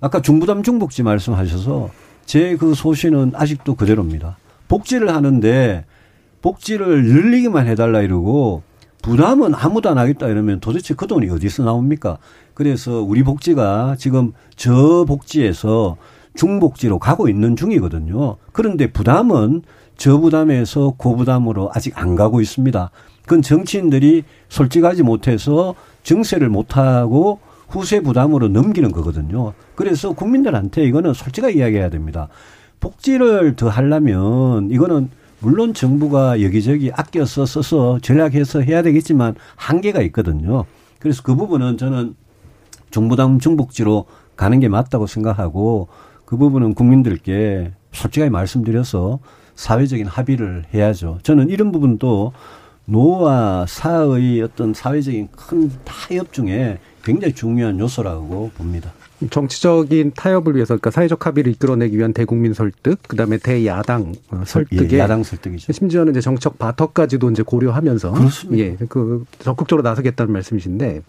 아까 중부담 중복지 말씀하셔서 제 그 소신은 아직도 그대로입니다. 복지를 하는데 복지를 늘리기만 해달라 이러고 부담은 아무도 안 하겠다 이러면 도대체 그 돈이 어디서 나옵니까? 그래서 우리 복지가 지금 저 복지에서 중복지로 가고 있는 중이거든요. 그런데 부담은 저부담에서 고부담으로 아직 안 가고 있습니다. 그건 정치인들이 솔직하지 못해서 정세를 못하고 후세 부담으로 넘기는 거거든요. 그래서 국민들한테 이거는 솔직하게 이야기해야 됩니다. 복지를 더 하려면 이거는 물론 정부가 여기저기 아껴서 써서 전략해서 해야 되겠지만 한계가 있거든요. 그래서 그 부분은 저는 중부담 중복지로 가는 게 맞다고 생각하고 그 부분은 국민들께 솔직하게 말씀드려서 사회적인 합의를 해야죠. 저는 이런 부분도 노와 사의 어떤 사회적인 큰 타협 중에 굉장히 중요한 요소라고 봅니다. 정치적인 타협을 위해서 그러니까 사회적 합의를 이끌어내기 위한 대국민 설득, 그다음에 대야당 어, 설득에 예, 야당 설득이죠. 심지어는 이제 정책 바터까지도 이제 고려하면서 그렇습니다. 예, 그 적극적으로 나서겠다는 말씀이신데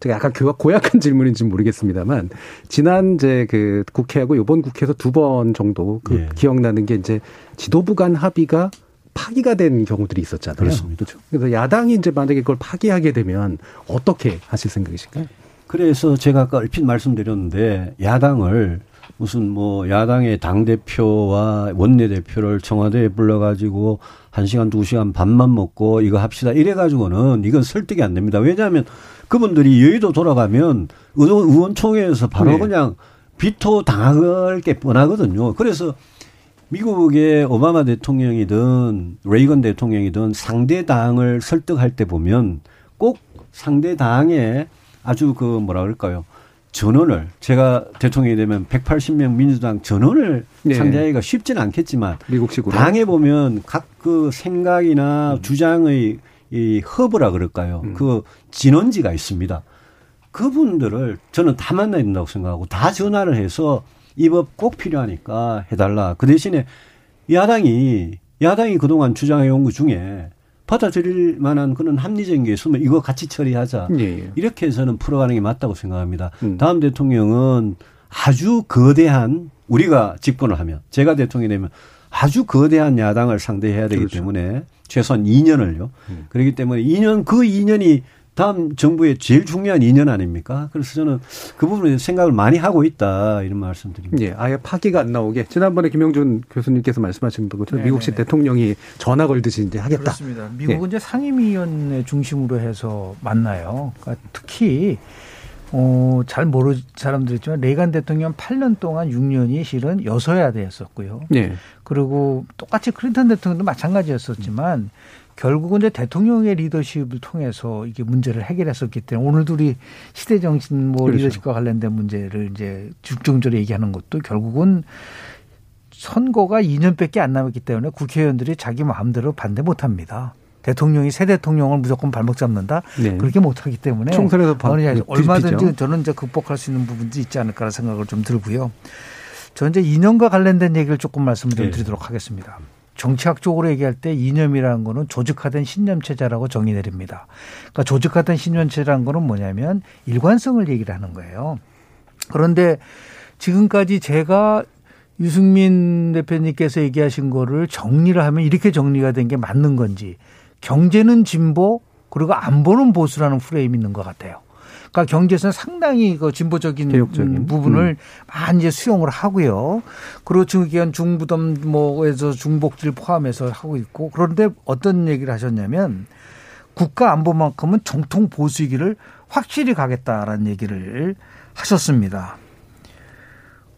제가 약간 고약한 질문인지 모르겠습니다만 지난 이제 그 국회하고 이번 국회에서 두 번 정도 그 예. 기억나는 게 이제 지도부 간 합의가 파기가 된 경우들이 있었잖아요. 그렇습니다. 그렇죠. 그래서 야당이 이제 만약에 그걸 파기하게 되면 어떻게 하실 생각이실까요? 그래서 제가 아까 얼핏 말씀드렸는데 야당을 무슨 뭐 야당의 당 대표와 원내 대표를 청와대에 불러가지고 한 시간, 두 시간 반만 먹고 이거 합시다. 이래 가지고는 이건 설득이 안 됩니다. 왜냐하면 그분들이 여의도 돌아가면 의원, 의원총회에서 바로 네. 그냥 비토 당할 게 뻔하거든요. 그래서 미국의 오바마 대통령이든 레이건 대통령이든 상대 당을 설득할 때 보면 꼭 상대 당의 아주 그 뭐라 그럴까요? 전원을 제가 대통령이 되면 180명 민주당 전원을 네. 상대하기가 쉽지는 않겠지만 미국식으로 당에 보면 각 그 생각이나 주장의 이 허브라 그럴까요? 그 진원지가 있습니다. 그분들을 저는 다 만나야 된다고 생각하고 다 전화를 해서 이 법 꼭 필요하니까 해달라. 그 대신에 야당이 야당이 그동안 주장해온 것 중에 받아들일 만한 그런 합리적인 게 있으면 이거 같이 처리하자. 예, 예. 이렇게 해서는 풀어가는 게 맞다고 생각합니다. 다음 대통령은 아주 거대한 우리가 집권을 하면 제가 대통령이 되면 아주 거대한 야당을 상대해야 되기 그렇죠. 때문에 최소한 2년을요. 그렇기 때문에 2년 그 2년이 다음 정부의 제일 중요한 2년 아닙니까? 그래서 저는 그 부분에 생각을 많이 하고 있다 이런 말씀드립니다. 예, 아예 파기가 안 나오게 지난번에 김영준 교수님께서 말씀하신 것처럼. 미국식 대통령이 전화 걸듯이 이제 하겠다. 그렇습니다. 미국은 이제 상임위원회 중심으로 해서 만나요. 그러니까 특히 어, 잘 모르 사람들이 있지만 레이간 대통령 8년 동안 6년이 실은 여서야대였었고요. 예. 그리고 똑같이 클린턴 대통령도 마찬가지였었지만 결국은 이제 대통령의 리더십을 통해서 이게 문제를 해결했었기 때문에 오늘도 우리 시대 정신 뭐 그렇죠. 리더십과 관련된 문제를 이제 중점적으로 얘기하는 것도 결국은 선거가 2년밖에 안 남았기 때문에 국회의원들이 자기 마음대로 반대 못 합니다. 대통령이 새 대통령을 무조건 발목 잡는다 네. 그렇게 못 하기 때문에 총선에서 바-. 얼마든지 저는 이제 극복할 수 있는 부분도 있지 않을까라는 생각을 좀 들고요. 저 이제 이념과 관련된 얘기를 조금 말씀을 좀 네. 드리도록 하겠습니다. 정치학적으로 얘기할 때 이념이라는 거는 조직화된 신념체제라고 정의 내립니다. 그러니까 조직화된 신념체제라는 거는 뭐냐면 일관성을 얘기를 하는 거예요. 그런데 지금까지 제가 유승민 대표님께서 얘기하신 거를 정리를 하면 이렇게 정리가 된 게 맞는 건지 경제는 진보 그리고 안보는 보수라는 프레임이 있는 것 같아요. 그러니까 경제에서는 상당히 그 진보적인 개혁적인. 음, 부분을 많이 이제 수용을 하고요. 그리고 지금 중부담 뭐에서 중복지를 포함해서 하고 있고 그런데 어떤 얘기를 하셨냐면 국가 안보만큼은 정통 보수이기를 확실히 가겠다라는 얘기를 하셨습니다.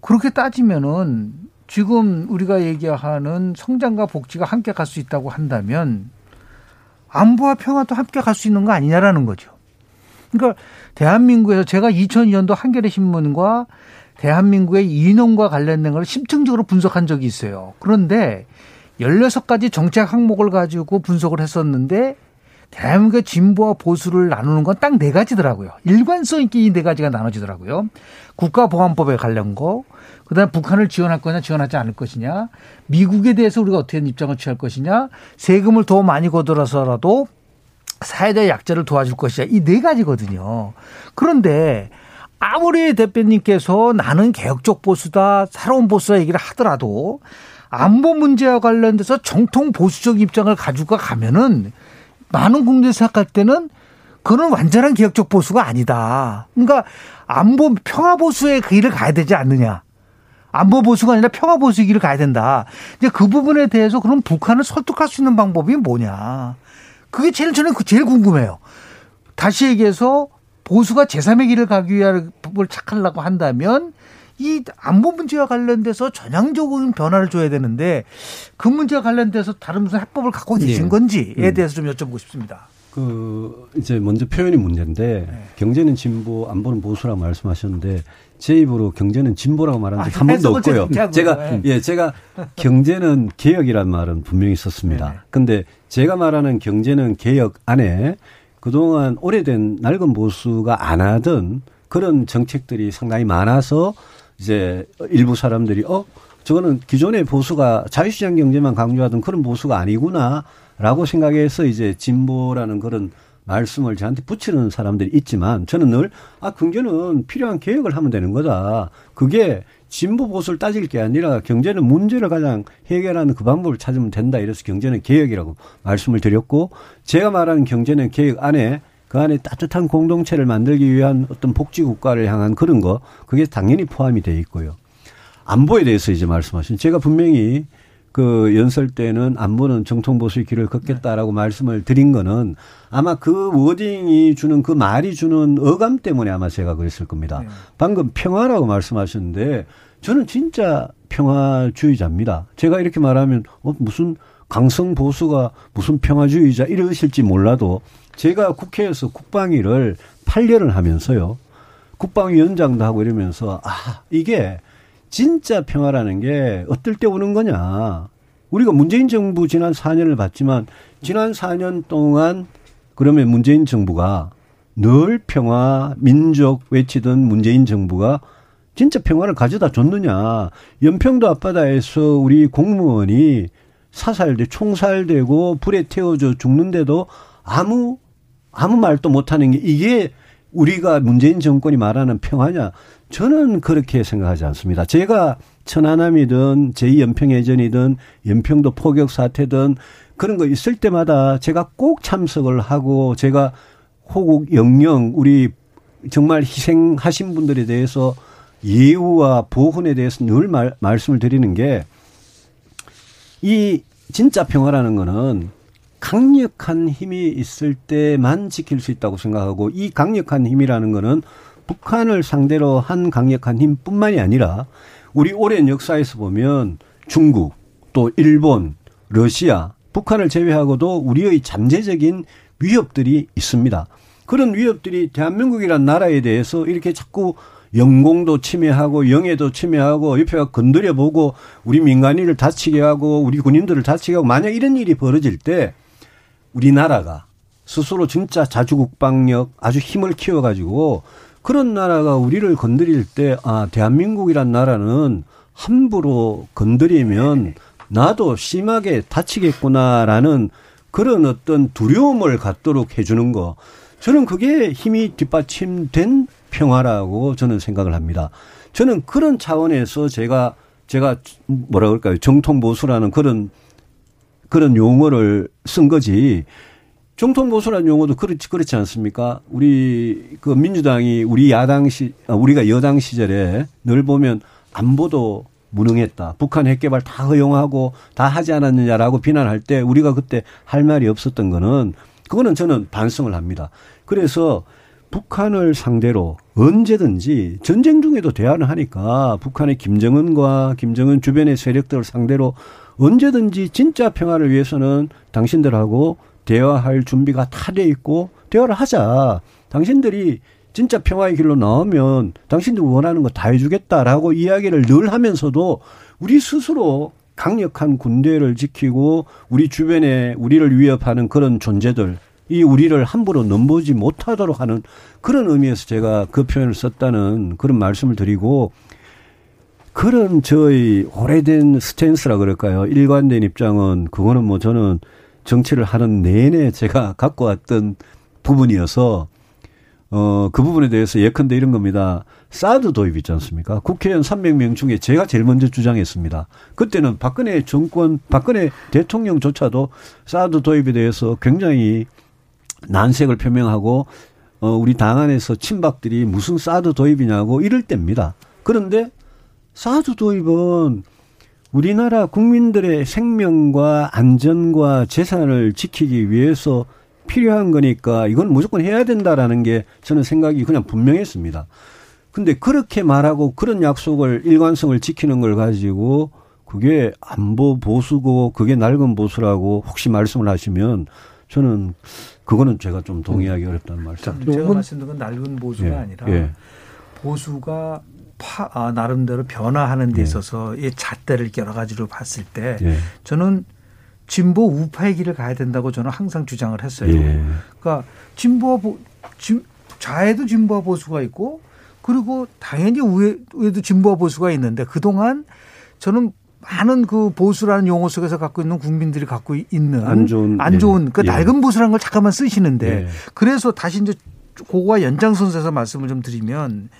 그렇게 따지면은 지금 우리가 얘기하는 성장과 복지가 함께 갈 수 있다고 한다면 안보와 평화도 함께 갈 수 있는 거 아니냐라는 거죠. 그러니까 대한민국에서 제가 2002년도 한겨레 신문과 대한민국의 이념과 관련된 걸 심층적으로 분석한 적이 있어요. 그런데 16가지 정책 항목을 가지고 분석을 했었는데 대한민국의 진보와 보수를 나누는 건 딱 네 가지더라고요. 일관성 있게 이 네 가지가 나눠지더라고요. 국가보안법에 관련 거, 그 다음에 북한을 지원할 거냐 지원하지 않을 것이냐, 미국에 대해서 우리가 어떻게 입장을 취할 것이냐, 세금을 더 많이 걷어라서라도 사회적 약자를 도와줄 것이냐 이네 가지거든요. 그런데 아무리 대표님께서 나는 개혁적 보수다, 새로운 보수다 얘기를 하더라도 안보 문제와 관련돼서 정통 보수적 입장을 가지고 가면은 많은 국민들이 생각할 때는 그건 완전한 개혁적 보수가 아니다. 그러니까 안보 평화 보수의 길을 가야 되지 않느냐. 안보 보수가 아니라 평화 보수의 길을 가야 된다. 이제 그 부분에 대해서 그럼 북한을 설득할 수 있는 방법이 뭐냐. 그게 제일 저는 그 제일 궁금해요. 다시 얘기해서 보수가 제3의 길을 가기 위한 법을 착하려고 한다면 이 안보 문제와 관련돼서 전향적인 변화를 줘야 되는데 그 문제와 관련돼서 다른 무슨 해법을 갖고 계신 예. 건지에 음. 대해서 좀 여쭤보고 싶습니다. 그 이제 먼저 표현이 문제인데 네. 경제는 진보, 안보는 보수라고 말씀하셨는데 제 입으로 경제는 진보라고 말한 적이 아, 한 번도 없고요. 제가 네. 예, 제가 경제는 개혁이라는 말은 분명히 썼습니다. 근데 제가 말하는 경제는 개혁 안에 그동안 오래된 낡은 보수가 안 하던 그런 정책들이 상당히 많아서 이제 일부 사람들이 어 저거는 기존의 보수가 자유시장 경제만 강조하던 그런 보수가 아니구나라고 생각해서 이제 진보라는 그런 말씀을 저한테 붙이는 사람들이 있지만 저는 늘 아 경제는 필요한 개혁을 하면 되는 거다. 그게 진보 보수를 따질 게 아니라 경제는 문제를 가장 해결하는 그 방법을 찾으면 된다. 이래서 경제는 개혁이라고 말씀을 드렸고 제가 말하는 경제는 개혁 안에 그 안에 따뜻한 공동체를 만들기 위한 어떤 복지 국가를 향한 그런 거 그게 당연히 포함이 돼 있고요. 안보에 대해서 이제 말씀하신 제가 분명히 그 연설 때는 안보는 정통 보수의 길을 걷겠다라고 말씀을 드린 거는 아마 그 워딩이 주는 그 말이 주는 어감 때문에 아마 제가 그랬을 겁니다. 방금 평화라고 말씀하셨는데 저는 진짜 평화주의자입니다. 제가 이렇게 말하면 어 무슨 강성 보수가 무슨 평화주의자 이러실지 몰라도 제가 국회에서 국방위를 8년을 하면서요. 국방위원장도 하고 이러면서 아 이게 진짜 평화라는 게 어떨 때 오는 거냐. 우리가 문재인 정부 지난 4년을 봤지만 지난 4년 동안 그러면 문재인 정부가 늘 평화, 민족 외치던 문재인 정부가 진짜 평화를 가져다 줬느냐. 연평도 앞바다에서 우리 공무원이 사살돼, 총살되고 불에 태워져 죽는데도 아무, 아무 말도 못하는 게 이게 우리가 문재인 정권이 말하는 평화냐? 저는 그렇게 생각하지 않습니다. 제가 천안함이든 제2연평해전이든 연평도 포격 사태든 그런 거 있을 때마다 제가 꼭 참석을 하고 제가 호국 영령 우리 정말 희생하신 분들에 대해서 예우와 보훈에 대해서 늘 말, 말씀을 드리는 게 이 진짜 평화라는 거는 강력한 힘이 있을 때만 지킬 수 있다고 생각하고 이 강력한 힘이라는 거는 북한을 상대로 한 강력한 힘뿐만이 아니라 우리 오랜 역사에서 보면 중국 또 일본, 러시아, 북한을 제외하고도 우리의 잠재적인 위협들이 있습니다. 그런 위협들이 대한민국이란 나라에 대해서 이렇게 자꾸 영공도 침해하고 영해도 침해하고 옆에가 건드려 보고 우리 민간인을 다치게 하고 우리 군인들을 다치게 하고 만약 이런 일이 벌어질 때 우리나라가 스스로 진짜 자주국방력 아주 힘을 키워가지고 그런 나라가 우리를 건드릴 때 아 대한민국이란 나라는 함부로 건드리면 나도 심하게 다치겠구나라는 그런 어떤 두려움을 갖도록 해주는 거 저는 그게 힘이 뒷받침된 평화라고 저는 생각을 합니다. 저는 그런 차원에서 제가 제가 뭐라 그럴까요? 정통 보수라는 그런 그런 용어를 쓴 거지. 정통 보수라는 용어도 그렇지 그렇지 않습니까? 우리 그 민주당이 우리 야당 시 아, 우리가 여당 시절에 늘 보면 안보도 무능했다. 북한 핵개발 다 허용하고 다 하지 않았느냐라고 비난할 때 우리가 그때 할 말이 없었던 거는 그거는 저는 반성을 합니다. 그래서 북한을 상대로 언제든지 전쟁 중에도 대화를 하니까 북한의 김정은과 김정은 주변의 세력들을 상대로 언제든지 진짜 평화를 위해서는 당신들하고 대화할 준비가 다 돼 있고 대화를 하자. 당신들이 진짜 평화의 길로 나오면 당신들 원하는 거 다 해주겠다라고 이야기를 늘 하면서도 우리 스스로 강력한 군대를 지키고 우리 주변에 우리를 위협하는 그런 존재들 이 우리를 함부로 넘보지 못하도록 하는 그런 의미에서 제가 그 표현을 썼다는 그런 말씀을 드리고 그런 저희 오래된 스탠스라 그럴까요? 일관된 입장은 그거는 뭐 저는 정치를 하는 내내 제가 갖고 왔던 부분이어서 어, 그 부분에 대해서 예컨대 이런 겁니다. 사드 도입 있지 않습니까? 국회의원 300명 중에 제가 제일 먼저 주장했습니다. 그때는 박근혜 정권, 박근혜 대통령조차도 사드 도입에 대해서 굉장히 난색을 표명하고 어 우리 당 안에서 친박들이 무슨 사드 도입이냐고 이럴 때입니다. 그런데 사드 도입은 우리나라 국민들의 생명과 안전과 재산을 지키기 위해서 필요한 거니까 이건 무조건 해야 된다라는 게 저는 생각이 그냥 분명했습니다. 근데 그렇게 말하고 그런 약속을 일관성을 지키는 걸 가지고 그게 안보 보수고 그게 낡은 보수라고 혹시 말씀을 하시면 저는 그거는 제가 좀 동의하기 음. 어렵다는 말씀. 제가 말씀드린 건 낡은 보수가 예. 아니라 예. 보수가 파, 아, 나름대로 변화하는 데 예. 있어서 이 잣대를 여러 가지로 봤을 때 예. 저는 진보 우파의 길을 가야 된다고 저는 항상 주장을 했어요. 예. 그러니까 진보와 보, 진, 좌에도 진보와 보수가 있고 그리고 당연히 우에, 우에도 진보와 보수가 있는데 그동안 저는 많은 그 보수라는 용어 속에서 갖고 있는 국민들이 갖고 있는 안 좋은 안 좋은 예. 그 예. 낡은 보수라는 걸 잠깐만 쓰시는데 예. 그래서 다시 이제 그거와 연장선에서 말씀을 좀 드리면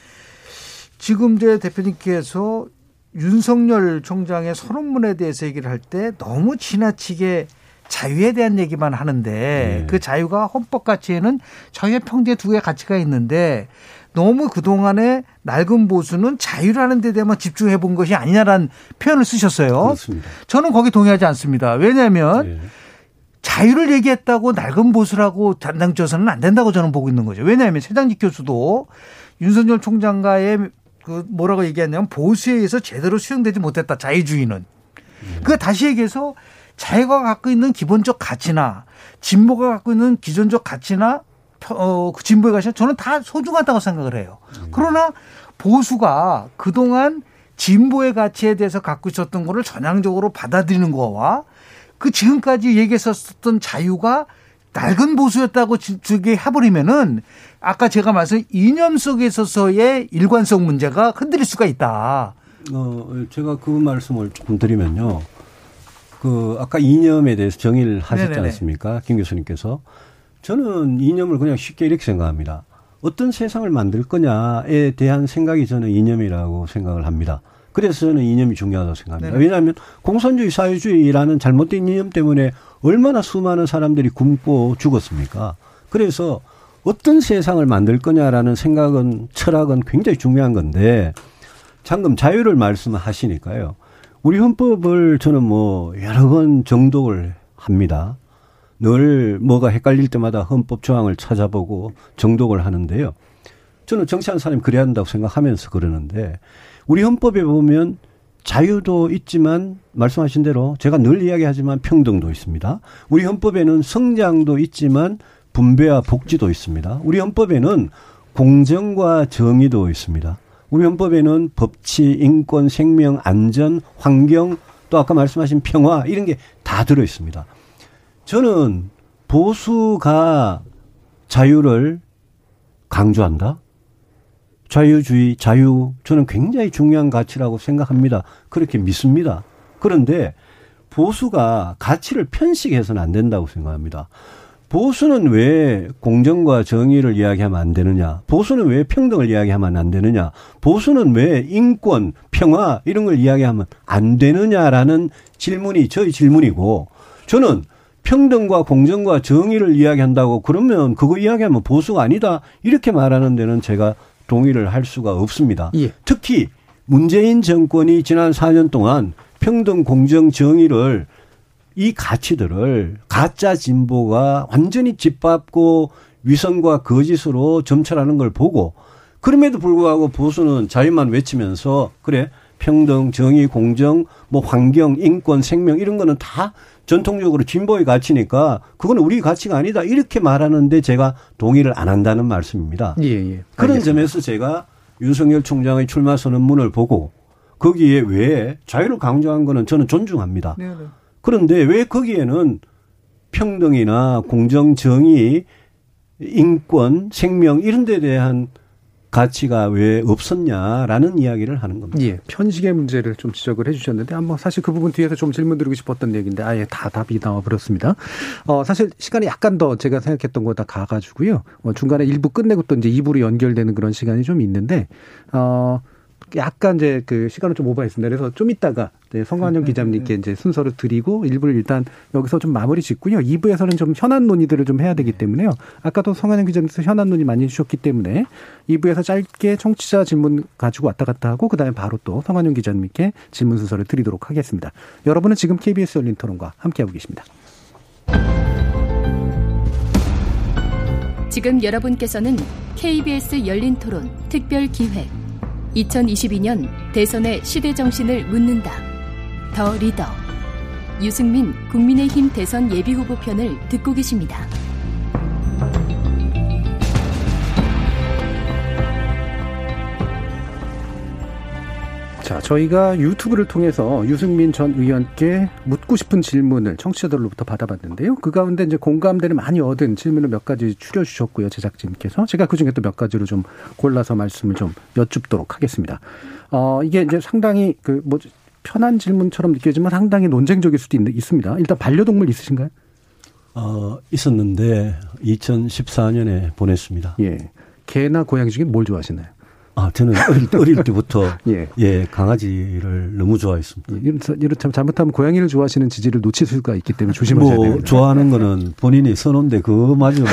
지금 이제 대표님께서 윤석열 총장의 선언문에 대해서 얘기를 할 때 너무 지나치게 자유에 대한 얘기만 하는데 네. 그 자유가 헌법 가치에는 자유의 평등의 두 개의 가치가 있는데 너무 그동안에 낡은 보수는 자유라는 데 대해만 집중해 본 것이 아니냐라는 표현을 쓰셨어요. 그렇습니다. 저는 거기 동의하지 않습니다. 왜냐하면 네. 자유를 얘기했다고 낡은 보수라고 단당져서는 안 된다고 저는 보고 있는 거죠. 왜냐하면 최장직 교수도 윤석열 총장과의 그 뭐라고 얘기했냐면 보수에 의해서 제대로 수용되지 못했다. 자유주의는. 네. 그 다시 얘기해서 자유가 갖고 있는 기본적 가치나 진보가 갖고 있는 기존적 가치나 어, 그 진보에 가시면 저는 다 소중하다고 생각을 해요. 그러나 보수가 그동안 진보의 가치에 대해서 갖고 있었던 거를 전향적으로 받아들이는 거와 그 지금까지 얘기했었던 자유가 낡은 보수였다고 주게 해버리면은 아까 제가 말씀 이념 속에 있어서의 일관성 문제가 흔들릴 수가 있다. 어, 제가 그 말씀을 조금 드리면요. 그 아까 이념에 대해서 정의를 하셨지 네네네. 않습니까? 김 교수님께서. 저는 이념을 그냥 쉽게 이렇게 생각합니다. 어떤 세상을 만들 거냐에 대한 생각이 저는 이념이라고 생각을 합니다. 그래서 저는 이념이 중요하다고 생각합니다. 네네. 왜냐하면 공산주의 사회주의라는 잘못된 이념 때문에 얼마나 수많은 사람들이 굶고 죽었습니까? 그래서 어떤 세상을 만들 거냐라는 생각은 철학은 굉장히 중요한 건데 방금 자유를 말씀하시니까요. 우리 헌법을 저는 뭐 여러 번 정독을 합니다. 늘 뭐가 헷갈릴 때마다 헌법 조항을 찾아보고 정독을 하는데요. 저는 정치하는 사람이 그래야 한다고 생각하면서 그러는데 우리 헌법에 보면 자유도 있지만 말씀하신 대로 제가 늘 이야기하지만 평등도 있습니다. 우리 헌법에는 성장도 있지만 분배와 복지도 있습니다. 우리 헌법에는 공정과 정의도 있습니다. 우리 헌법에는 법치, 인권, 생명, 안전, 환경, 또 아까 말씀하신 평화 이런 게 다 들어 있습니다. 저는 보수가 자유를 강조한다. 자유주의, 자유, 저는 굉장히 중요한 가치라고 생각합니다. 그렇게 믿습니다. 그런데 보수가 가치를 편식해서는 안 된다고 생각합니다. 보수는 왜 공정과 정의를 이야기하면 안 되느냐? 보수는 왜 평등을 이야기하면 안 되느냐? 보수는 왜 인권, 평화 이런 걸 이야기하면 안 되느냐라는 질문이 저희 질문이고 저는 평등과 공정과 정의를 이야기한다고 그러면 그거 이야기하면 보수가 아니다 이렇게 말하는 데는 제가 동의를 할 수가 없습니다. 예. 특히 문재인 정권이 지난 4년 동안 평등, 공정, 정의를 이 가치들을 가짜 진보가 완전히 짓밟고 위선과 거짓으로 점철하는 걸 보고 그럼에도 불구하고 보수는 자유만 외치면서 그래 평등, 정의, 공정, 뭐 환경, 인권, 생명 이런 거는 다 전통적으로 진보의 가치니까 그건 우리 가치가 아니다 이렇게 말하는데 제가 동의를 안 한다는 말씀입니다. 예, 예. 그런 점에서 제가 윤석열 총장의 출마 선언문을 보고 거기에 왜 자유를 강조한 거는 저는 존중합니다. 네, 네. 그런데 왜 거기에는 평등이나 공정, 정의, 인권, 생명 이런 데 대한 가치가 왜 없었냐라는 이야기를 하는 겁니다. 예, 편식의 문제를 좀 지적을 해주셨는데 한번 사실 그 부분 뒤에서 좀 질문드리고 싶었던 얘기인데 아예 다 답이 나와 버렸습니다. 어 사실 시간이 약간 더 제가 생각했던 거다 가가지고요. 어, 중간에 일부 끝내고 또 이제 2부로 연결되는 그런 시간이 좀 있는데 어. 약간 이제 그 시간을 좀 오버했습니다. 그래서 좀 이따가 네, 성관영 기자님께 이제 순서를 드리고 일부를 일단 여기서 좀 마무리 짓고요. 2부에서는 좀 현안 논의들을 좀 해야 되기 때문에요. 아까도 성관영 기자님께서 현안 논의 많이 해주셨기 때문에 2부에서 짧게 청취자 질문 가지고 왔다 갔다 하고 그다음에 바로 또 성관영 기자님께 질문 순서를 드리도록 하겠습니다. 여러분은 지금 KBS 열린 토론과 함께하고 계십니다. 지금 여러분께서는 KBS 열린 토론 특별 기획 2022년 대선의 시대 정신을 묻는다. 더 리더. 유승민 국민의힘 대선 예비후보 편을 듣고 계십니다. 자, 저희가 유튜브를 통해서 유승민 전 의원께 묻고 싶은 질문을 청취자들로부터 받아봤는데요. 그 가운데 이제 공감대를 많이 얻은 질문을 몇 가지 추려주셨고요. 제작진께서. 제가 그 중에 또 몇 가지로 좀 골라서 말씀을 좀 여쭙도록 하겠습니다. 어, 이게 이제 상당히 그 뭐 편한 질문처럼 느껴지만 상당히 논쟁적일 수도 있, 있습니다. 일단 반려동물 있으신가요? 어, 있었는데 2014년에 보냈습니다. 예. 개나 고양이 중에 뭘 좋아하시나요? 아, 저는 어릴, 어릴 때부터 예. 예, 강아지를 너무 좋아했습니다. 예, 이렇 잘못하면 고양이를 좋아하시는 지지를 놓칠 수가 있기 때문에 조심하셔야 뭐, 돼요. 좋아하는 거는 본인이 선호인데 그마저 뭐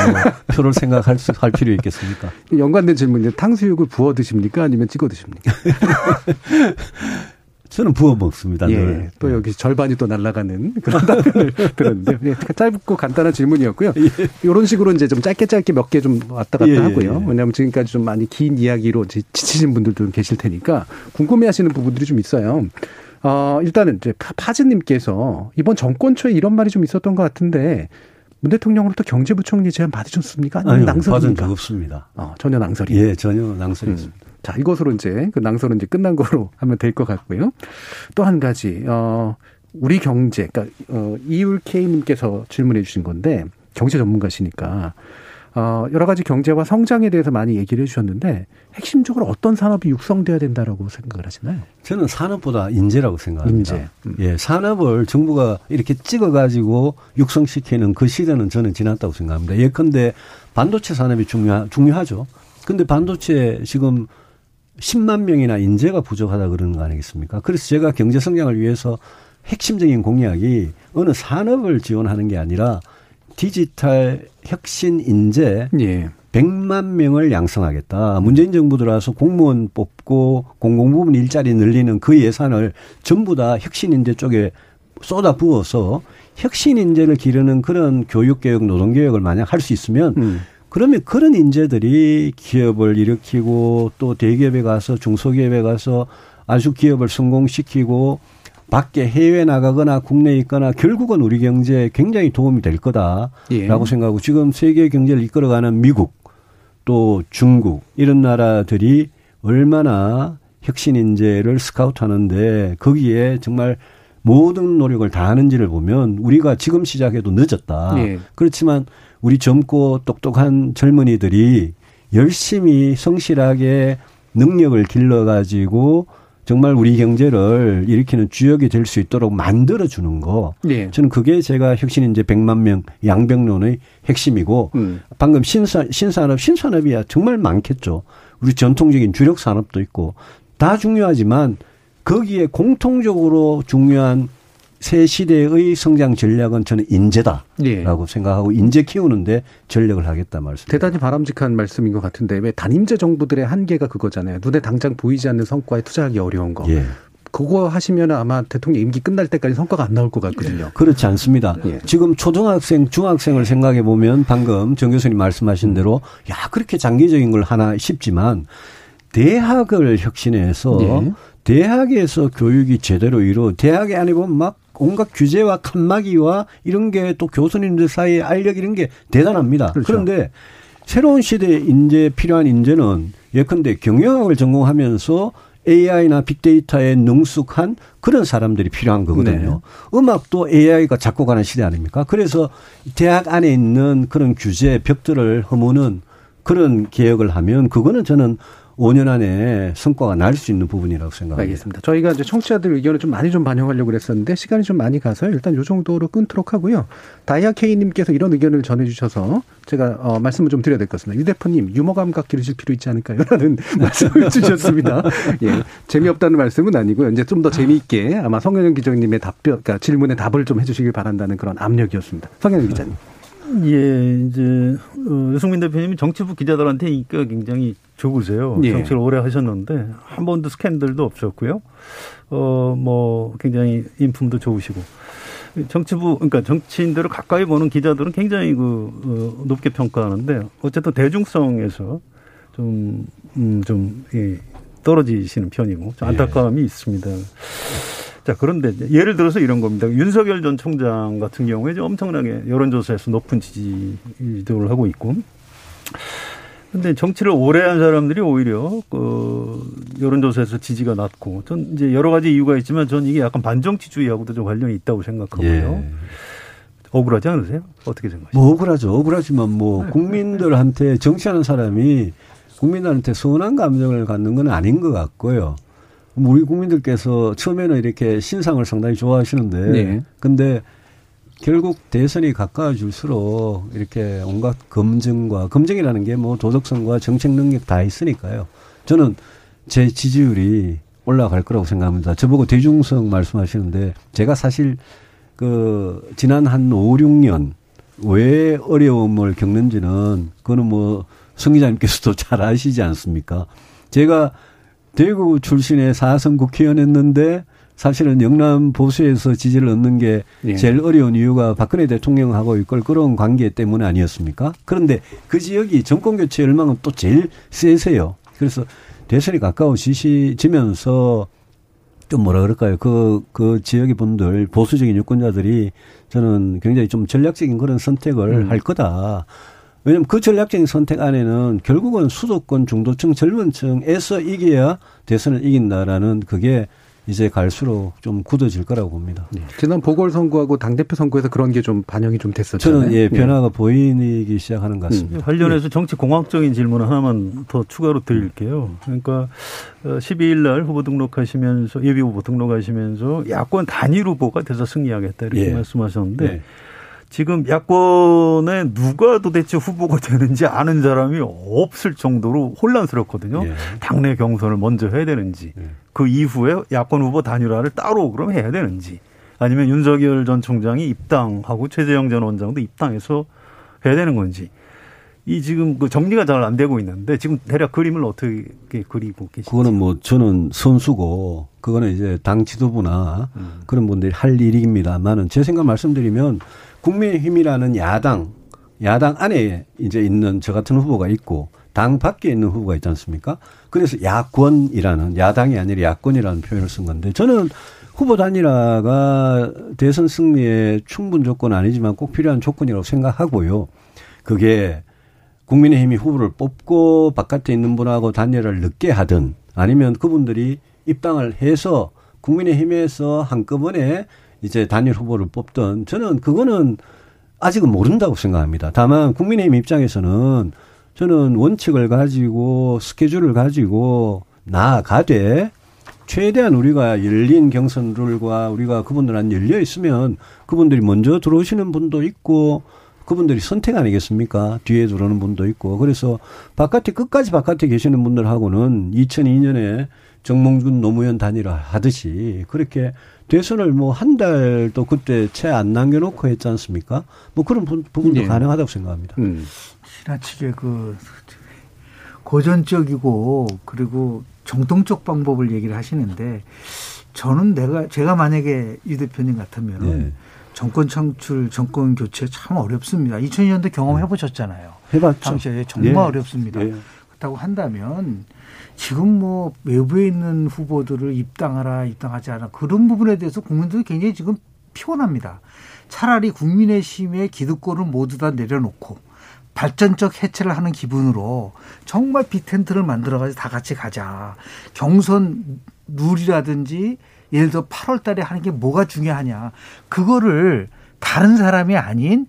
표를 생각할 수, 할 필요 있겠습니까? 연관된 질문인데 탕수육을 부어 드십니까? 아니면 찍어 드십니까? 저는 부어 먹습니다. 예, 늘. 또 여기 절반이 또 날아가는 그런 답변을 들었는데 예, 짧고 간단한 질문이었고요. 예. 이런 식으로 이제 좀 짧게 짧게 몇 개 좀 왔다 갔다 예, 예, 하고요. 예. 왜냐하면 지금까지 좀 많이 긴 이야기로 지치신 분들도 계실 테니까 궁금해하시는 부분들이 좀 있어요. 어, 일단은 이제 파즈님께서 이번 정권 초에 이런 말이 좀 있었던 것 같은데 문 대통령으로부터 경제부총리 제안 받으셨습니까? 아니면 아니요, 낭설입니까? 받은 적 없습니다. 어, 전혀 낭설이. 예, 전혀 낭설이었습니다. 음. 자, 이것으로 이제 그 낭설은 이제 끝난 거로 하면 될 것 같고요. 또 한 가지, 어, 우리 경제, 그러니까, 어, 이율 K님께서 질문해 주신 건데, 경제 전문가시니까, 어, 여러 가지 경제와 성장에 대해서 많이 얘기를 해 주셨는데, 핵심적으로 어떤 산업이 육성돼야 된다라고 생각을 하시나요? 저는 산업보다 인재라고 생각합니다. 인재. 음. 예, 산업을 정부가 이렇게 찍어가지고 육성시키는 그 시대는 저는 지났다고 생각합니다. 예컨대 반도체 산업이 중요, 중요하죠. 근데 반도체 지금 10만 명이나 인재가 부족하다 그러는 거 아니겠습니까? 그래서 제가 경제 성장을 위해서 핵심적인 공약이 어느 산업을 지원하는 게 아니라 디지털 혁신 인재 예. 100만 명을 양성하겠다. 문재인 정부 들어와서 공무원 뽑고 공공부문 일자리 늘리는 그 예산을 전부 다 혁신 인재 쪽에 쏟아 부어서 혁신 인재를 기르는 그런 교육 개혁, 노동 개혁을 만약 할 수 있으면 음. 그러면 그런 인재들이 기업을 일으키고 또 대기업에 가서 중소기업에 가서 아주 기업을 성공시키고 밖에 해외 나가거나 국내에 있거나 결국은 우리 경제에 굉장히 도움이 될 거다라고 예. 생각하고 지금 세계 경제를 이끌어가는 미국 또 중국 이런 나라들이 얼마나 혁신 인재를 스카우트 하는데 거기에 정말 모든 노력을 다하는지를 보면 우리가 지금 시작해도 늦었다. 예. 그렇지만 우리 젊고 똑똑한 젊은이들이 열심히 성실하게 능력을 길러가지고 정말 우리 경제를 일으키는 주역이 될 수 있도록 만들어 주는 거. 예. 저는 그게 제가 혁신 인재 100만 명 양병론의 핵심이고 음. 방금 신산, 신산업, 신산업이야 정말 많겠죠. 우리 전통적인 주력 산업도 있고 다 중요하지만 거기에 공통적으로 중요한 새 시대의 성장 전략은 저는 인재다라고 예. 생각하고 인재 키우는데 전력을 하겠다 말씀. 대단히 바람직한 말씀인 것 같은데 왜 단임제 정부들의 한계가 그거잖아요. 눈에 당장 보이지 않는 성과에 투자하기 어려운 거. 예. 그거 하시면 아마 대통령 임기 끝날 때까지 성과가 안 나올 것 같거든요. 그렇지 않습니다. 예. 지금 초등학생, 중학생을 생각해 보면 방금 정 교수님 말씀하신 대로 야 그렇게 장기적인 걸 하나 싶지만 대학을 혁신해서 예. 대학에서 교육이 제대로 이루 대학에 아니고 막 온갖 규제와 칸막이와 이런 게 또 교수님들 사이에 알력 이런 게 대단합니다. 그렇죠. 그런데 새로운 시대에 인재 필요한 인재는 예컨대 경영학을 전공하면서 AI나 빅데이터에 능숙한 그런 사람들이 필요한 거거든요. 음악도 AI가 작곡하는 시대 아닙니까? 그래서 대학 안에 있는 그런 규제 벽들을 허무는 그런 개혁을 하면 그거는 저는 5년 안에 성과가 날 수 있는 부분이라고 생각합니다. 알겠습니다. 저희가 이제 청취자들 의견을 좀 많이 좀 반영하려고 그랬었는데 시간이 좀 많이 가서 일단 요 정도로 끊도록 하고요. 다이아 K님께서 이런 의견을 전해주셔서 제가 어, 말씀을 좀 드려야 될 것 같습니다. 유 대표님 유머 감각 기르실 필요 있지 않을까요?라는 말씀을 주셨습니다. 예, 재미없다는 말씀은 아니고요. 이제 좀 더 재미있게 아마 성현영 기자님의 답변, 그러니까 질문에 답을 좀 해주시길 바란다는 그런 압력이었습니다. 성현영 기자님. 예, 이제 어, 유승민 대표님이 정치부 기자들한테 인기가 굉장히 좋으세요. 예. 정치를 오래 하셨는데 한 번도 스캔들도 없었고요. 어, 뭐 굉장히 인품도 좋으시고 정치부 그러니까 정치인들을 가까이 보는 기자들은 굉장히 그 어, 높게 평가하는데 어쨌든 대중성에서 좀 음, 좀 예, 떨어지시는 편이고 좀 안타까움이 있습니다. 자, 그런데 예를 들어서 이런 겁니다. 윤석열 전 총장 같은 경우에 엄청나게 여론조사에서 높은 지지도를 하고 있고. 근데 정치를 오래 한 사람들이 오히려 그 여론조사에서 지지가 낮고 전 이제 여러 가지 이유가 있지만 전 이게 약간 반정치주의하고도 좀 관련이 있다고 생각하고요. 예. 억울하지 않으세요? 어떻게 생각하세요? 뭐 억울하죠. 억울하지만 뭐 국민들한테 정치하는 사람이 국민들한테 서운한 감정을 갖는 건 아닌 것 같고요. 뭐 우리 국민들께서 처음에는 이렇게 신상을 상당히 좋아하시는데, 네. 근데 결국 대선이 가까워질수록 이렇게 온갖 검증과 검증이라는 게 뭐 도덕성과 정책 능력 다 있으니까요. 저는 제 지지율이 올라갈 거라고 생각합니다. 저보고 대중성 말씀하시는데 제가 사실 그 지난 한 5, 6년 왜 어려움을 겪는지는 그거는 뭐 성 기자님께서도 잘 아시지 않습니까? 제가 대구 출신의 4선 국회의원 했는데 사실은 영남 보수에서 지지를 얻는 게 예. 제일 어려운 이유가 박근혜 대통령하고 이걸 끌어온 관계 때문 아니었습니까? 그런데 그 지역이 정권 교체 열망은 또 제일 세세요. 그래서 대선이 가까워지면서 좀 뭐라 그럴까요? 그, 그 지역의 분들, 보수적인 유권자들이 저는 굉장히 좀 전략적인 그런 선택을 음. 할 거다. 왜냐면 그 전략적인 선택 안에는 결국은 수도권 중도층 젊은 층에서 이겨야 대선을 이긴다라는 그게 이제 갈수록 좀 굳어질 거라고 봅니다. 네. 지난 보궐선거하고 당대표 선거에서 그런 게 좀 반영이 좀 됐었잖아요. 저는 예, 변화가 네. 보이기 시작하는 것 같습니다. 음. 관련해서 정치 공학적인 질문 하나만 더 추가로 드릴게요. 그러니까 12일 어, 날 후보 등록하시면서 예비 후보 등록하시면서 야권 단일 후보가 돼서 승리하겠다 이렇게 예. 말씀하셨는데 예. 지금 야권에 누가 도대체 후보가 되는지 아는 사람이 없을 정도로 혼란스럽거든요. 예. 당내 경선을 먼저 해야 되는지 예. 그 이후에 야권 후보 단일화를 따로 그럼 해야 되는지 아니면 윤석열 전 총장이 입당하고 최재형 전 원장도 입당해서 해야 되는 건지 이 지금 그 정리가 잘 안 되고 있는데 지금 대략 그림을 어떻게 그리고 계시죠? 그거는 뭐 저는 선수고 그거는 이제 당 지도부나 음. 그런 분들이 할 일입니다만은 제 생각 말씀드리면 국민의힘이라는 야당, 야당 안에 이제 있는 저 같은 후보가 있고 당 밖에 있는 후보가 있지 않습니까? 그래서 야권이라는 야당이 아니라 야권이라는 표현을 쓴 건데 저는 후보 단일화가 대선 승리의 충분 조건 아니지만 꼭 필요한 조건이라고 생각하고요. 그게 국민의힘이 후보를 뽑고 바깥에 있는 분하고 단일화를 늦게 하든 아니면 그분들이 입당을 해서 국민의힘에서 한꺼번에 이제 단일 후보를 뽑던 저는 그거는 아직은 모른다고 생각합니다. 다만 국민의힘 입장에서는 저는 원칙을 가지고 스케줄을 가지고 나아가되 최대한 우리가 열린 경선 룰과 우리가 그분들한테 열려 있으면 그분들이 먼저 들어오시는 분도 있고 그분들이 선택 아니겠습니까? 뒤에 들어오는 분도 있고. 그래서 바깥에 끝까지 바깥에 계시는 분들하고는 2002년에 정몽준 노무현 단일화 하듯이 그렇게 대선을 뭐 한 달도 그때 채 안 남겨놓고 했지 않습니까? 뭐 그런 부, 분도 네. 가능하다고 생각합니다. 음. 지나치게 그 고전적이고 그리고 정통적 방법을 얘기를 하시는데 저는 내가 제가 만약에 이 대표님 같으면 네. 정권 창출, 정권 교체 참 어렵습니다. 2002년도 경험해 보셨잖아요. 해봤죠. 당시에 정말 네. 어렵습니다. 네. 그렇다고 한다면 지금 뭐 외부에 있는 후보들을 입당하라 입당하지 않아 그런 부분에 대해서 국민들이 굉장히 지금 피곤합니다. 차라리 국민의힘의 기득권을 모두 다 내려놓고 발전적 해체를 하는 기분으로 정말 빅텐트를 만들어가지고 다 같이 가자. 경선 룰이라든지 예를 들어 8월 달에 하는 게 뭐가 중요하냐. 그거를 다른 사람이 아닌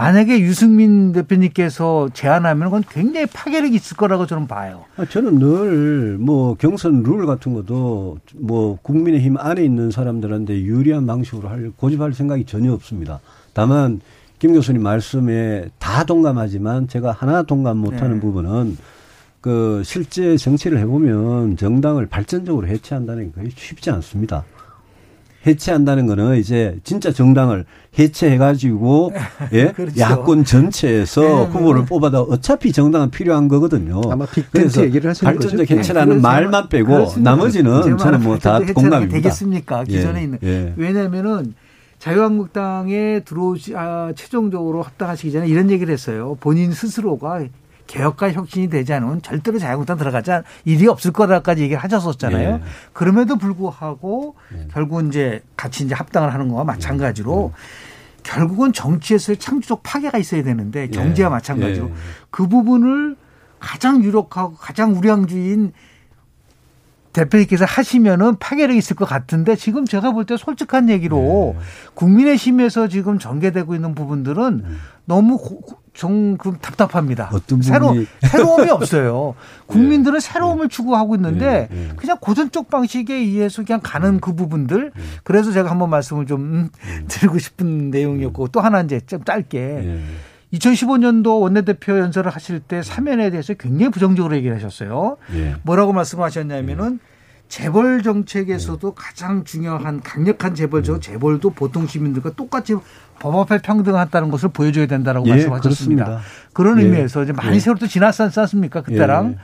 만약에 유승민 대표님께서 제안하면 그건 굉장히 파괴력이 있을 거라고 저는 봐요. 아, 저는 늘 뭐 경선 룰 같은 것도 뭐 국민의힘 안에 있는 사람들한테 유리한 방식으로 할 고집할 생각이 전혀 없습니다. 다만 김 교수님 말씀에 다 동감하지만 제가 하나 동감 못하는 네. 부분은 그 실제 정치를 해보면 정당을 발전적으로 해체한다는 게 쉽지 않습니다. 해체한다는 거는 이제 진짜 정당을 해체해가지고 예 그렇죠. 야권 전체에서 네, 후보를 네. 뽑아도 어차피 정당은 필요한 거거든요. 아마 그래서 얘기를 하시는 발전적 거죠? 해체라는 네. 말만 빼고 그렇습니다. 나머지는 저는 뭐 다 공감입니다. 되겠습니까? 기존에 예, 있는 예. 왜냐하면은 자유한국당에 들어오시 아, 최종적으로 합당하시기 전에 이런 얘기를 했어요. 본인 스스로가 개혁과 혁신이 되지 않으면 절대로 자유한국당 들어가지 않, 일이 없을 거라까지 얘기를 하셨었잖아요. 네. 그럼에도 불구하고 네. 결국 이제 같이 이제 합당을 하는 거와 마찬가지로 네. 결국은 정치에서의 창조적 파괴가 있어야 되는데 경제와 마찬가지로 그 부분을 가장 유력하고 가장 우량주의인 대표님께서 하시면은 파괴력이 있을 것 같은데 지금 제가 볼 때 솔직한 얘기로 네. 국민의힘에서 지금 전개되고 있는 부분들은 네. 너무 좀 답답합니다. 어떤 새로 새로움이 없어요. 국민들은 네. 새로움을 추구하고 있는데 네. 네. 그냥 고전적 방식에 의해서 그냥 가는 음. 그 부분들. 네. 그래서 제가 한번 말씀을 좀. 드리고 싶은 내용이었고 또 하나 이제 좀 짧게 2015년도 원내대표 연설을 하실 때 사면에 대해서 굉장히 부정적으로 얘기를 하셨어요. 예. 뭐라고 말씀하셨냐면은 재벌 정책에서도 예. 가장 중요한 강력한 재벌죠. 예. 재벌도 보통 시민들과 똑같이 법 앞에 평등하다는 것을 보여줘야 된다라고 예, 말씀하셨습니다. 그렇습니다. 그런 예. 의미에서 이제 많이 예. 세월도 지났지 않습니까? 그때랑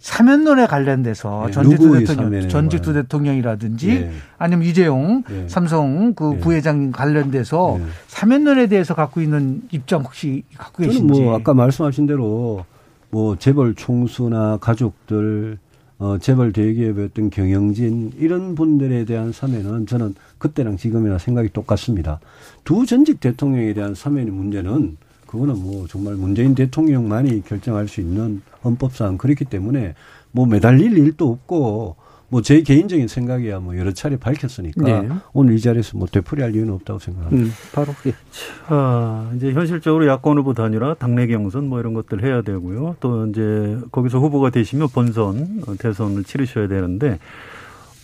사면론에 관련돼서 네, 전직도 대통령, 전직도 대통령이라든지 네. 아니면 이재용 네. 삼성 그 네. 부회장 관련돼서 네. 사면론에 대해서 갖고 있는 입장 혹시 갖고 계신지? 뭐 아까 말씀하신 대로 뭐 재벌 총수나 가족들 어, 재벌 대기업의 어떤 경영진 이런 분들에 대한 사면은 저는 그때랑 지금이나 생각이 똑같습니다. 두 전직 대통령에 대한 사면의 문제는 그거는 뭐 정말 문재인 대통령만이 결정할 수 있는 헌법상 그렇기 때문에 뭐 매달릴 일도 없고 뭐 제 개인적인 생각이야 뭐 여러 차례 밝혔으니까 네. 오늘 이 자리에서 뭐 되풀이할 이유는 없다고 생각합니다. 음, 바로 예. 자 이제 현실적으로 야권 후보도 아니라 당내 경선 뭐 이런 것들 해야 되고요. 또 이제 거기서 후보가 되시면 본선 어, 대선을 치르셔야 되는데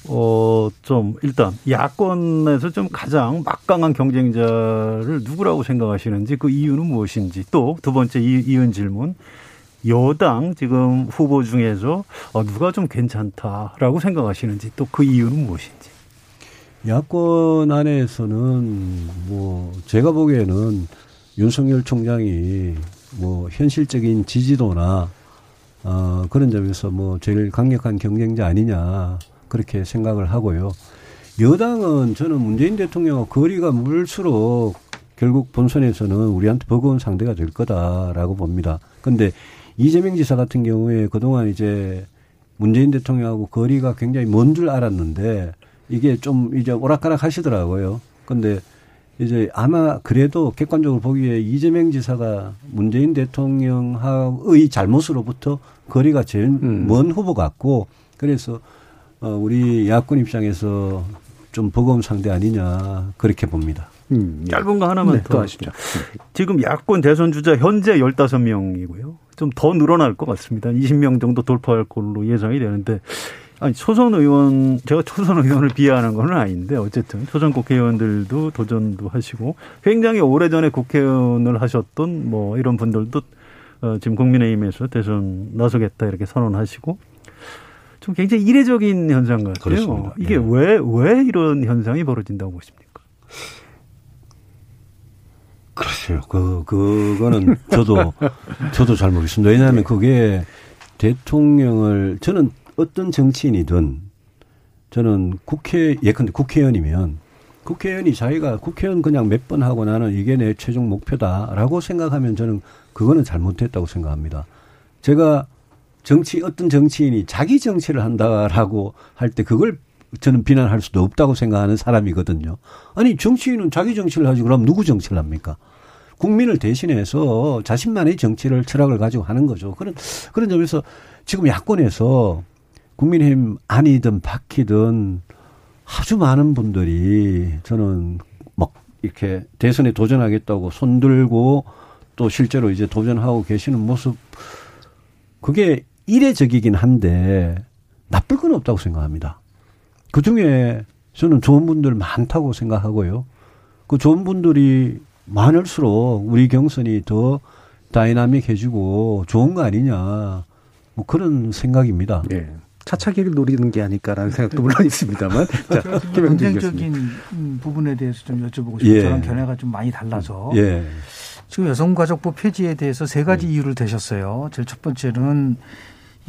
어, 좀, 일단, 야권에서 좀 가장 막강한 경쟁자를 누구라고 생각하시는지 그 이유는 무엇인지 또 두 번째 이, 이은 질문. 여당 지금 후보 중에서 어, 누가 좀 괜찮다라고 생각하시는지 또 그 이유는 무엇인지. 야권 안에서는 뭐 제가 보기에는 윤석열 총장이 뭐 현실적인 지지도나 어 그런 점에서 뭐 제일 강력한 경쟁자 아니냐 그렇게 생각을 하고요. 여당은 저는 문재인 대통령과 거리가 멀수록 결국 본선에서는 우리한테 버거운 상대가 될 거다라고 봅니다. 근데 이재명 지사 같은 경우에 그동안 이제 문재인 대통령하고 거리가 굉장히 먼 줄 알았는데 이게 좀 이제 오락가락 하시더라고요. 근데 이제 아마 그래도 객관적으로 보기에 이재명 지사가 문재인 대통령의 잘못으로부터 거리가 제일 음. 먼 후보 같고 그래서 어 우리 야권 입장에서 좀 버거운 상대 아니냐 그렇게 봅니다. 음, 짧은 거 하나만 네, 더 하시죠. 지금 야권 대선 주자 현재 15명이고요. 좀 더 늘어날 것 같습니다. 20명 정도 돌파할 걸로 예상이 되는데 아니 초선 의원 제가 초선 의원을 비하하는 건 아닌데 어쨌든 초선 국회의원들도 도전도 하시고 굉장히 오래전에 국회의원을 하셨던 뭐 이런 분들도 어 지금 국민의힘에서 대선 나서겠다 이렇게 선언하시고 좀 굉장히 이례적인 현상 같아요. 그렇습니다. 이게 왜왜 네. 왜 이런 현상이 벌어진다고 보십니까? 글쎄요. 그, 그거는 저도, 저도 잘 모르겠습니다. 왜냐하면 그게 대통령을, 저는 어떤 정치인이든 저는 국회, 예컨대 국회의원이면 국회의원이 자기가 국회의원 그냥 몇 번 하고 나는 이게 내 최종 목표다라고 생각하면 저는 그거는 잘못했다고 생각합니다. 제가 정치, 어떤 정치인이 자기 정치를 한다라고 할 때 그걸 저는 비난할 수도 없다고 생각하는 사람이거든요. 아니 정치인은 자기 정치를 하지 그럼 누구 정치를 합니까? 국민을 대신해서 자신만의 정치를 철학을 가지고 하는 거죠. 그런 그런 점에서 지금 야권에서 국민의힘 아니든 바뀌든 아주 많은 분들이 저는 막 이렇게 대선에 도전하겠다고 손들고 또 실제로 이제 도전하고 계시는 모습 그게 이례적이긴 한데 나쁠 건 없다고 생각합니다. 그 중에 저는 좋은 분들 많다고 생각하고요. 그 좋은 분들이 많을수록 우리 경선이 더 다이나믹해지고 좋은 거 아니냐. 뭐 그런 생각입니다. 네. 차차기를 노리는 게 아닐까라는 생각도 물론 있습니다만. 자, 경쟁적인 부분에 대해서 좀 여쭤보고 싶어요. 예. 저랑 견해가 좀 많이 달라서. 예. 지금 여성가족부 폐지에 대해서 세 가지 예. 이유를 대셨어요. 제일 첫 번째는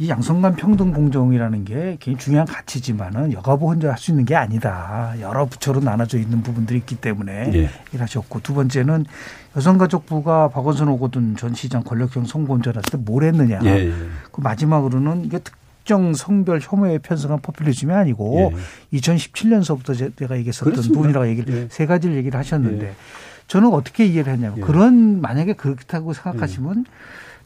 이 양성간 평등 공정이라는 게 굉장히 중요한 가치지만은 여가부 혼자 할 수 있는 게 아니다. 여러 부처로 나눠져 있는 부분들이 있기 때문에 예. 일하셨고 두 번째는 여성가족부가 박원순 오거돈 전 시장 권력형 했을 때뭘 했느냐. 예, 예. 그 마지막으로는 이게 특정 성별 혐오에 편성한 포퓰리즘이 아니고 예. 2017년서부터 제가 얘기했었던 그렇습니다. 부분이라고 얘기를 예. 세 가지를 얘기를 하셨는데 예. 저는 어떻게 이해를 했냐면 그런 만약에 그렇다고 생각하시면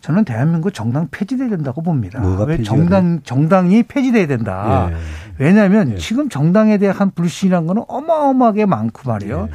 저는 대한민국 정당 폐지돼야 된다고 봅니다. 왜 정당 정당이 폐지돼야 된다. 예. 왜냐하면 예. 지금 정당에 대한 불신이란 거는 어마어마하게 많고 말이에요. 예.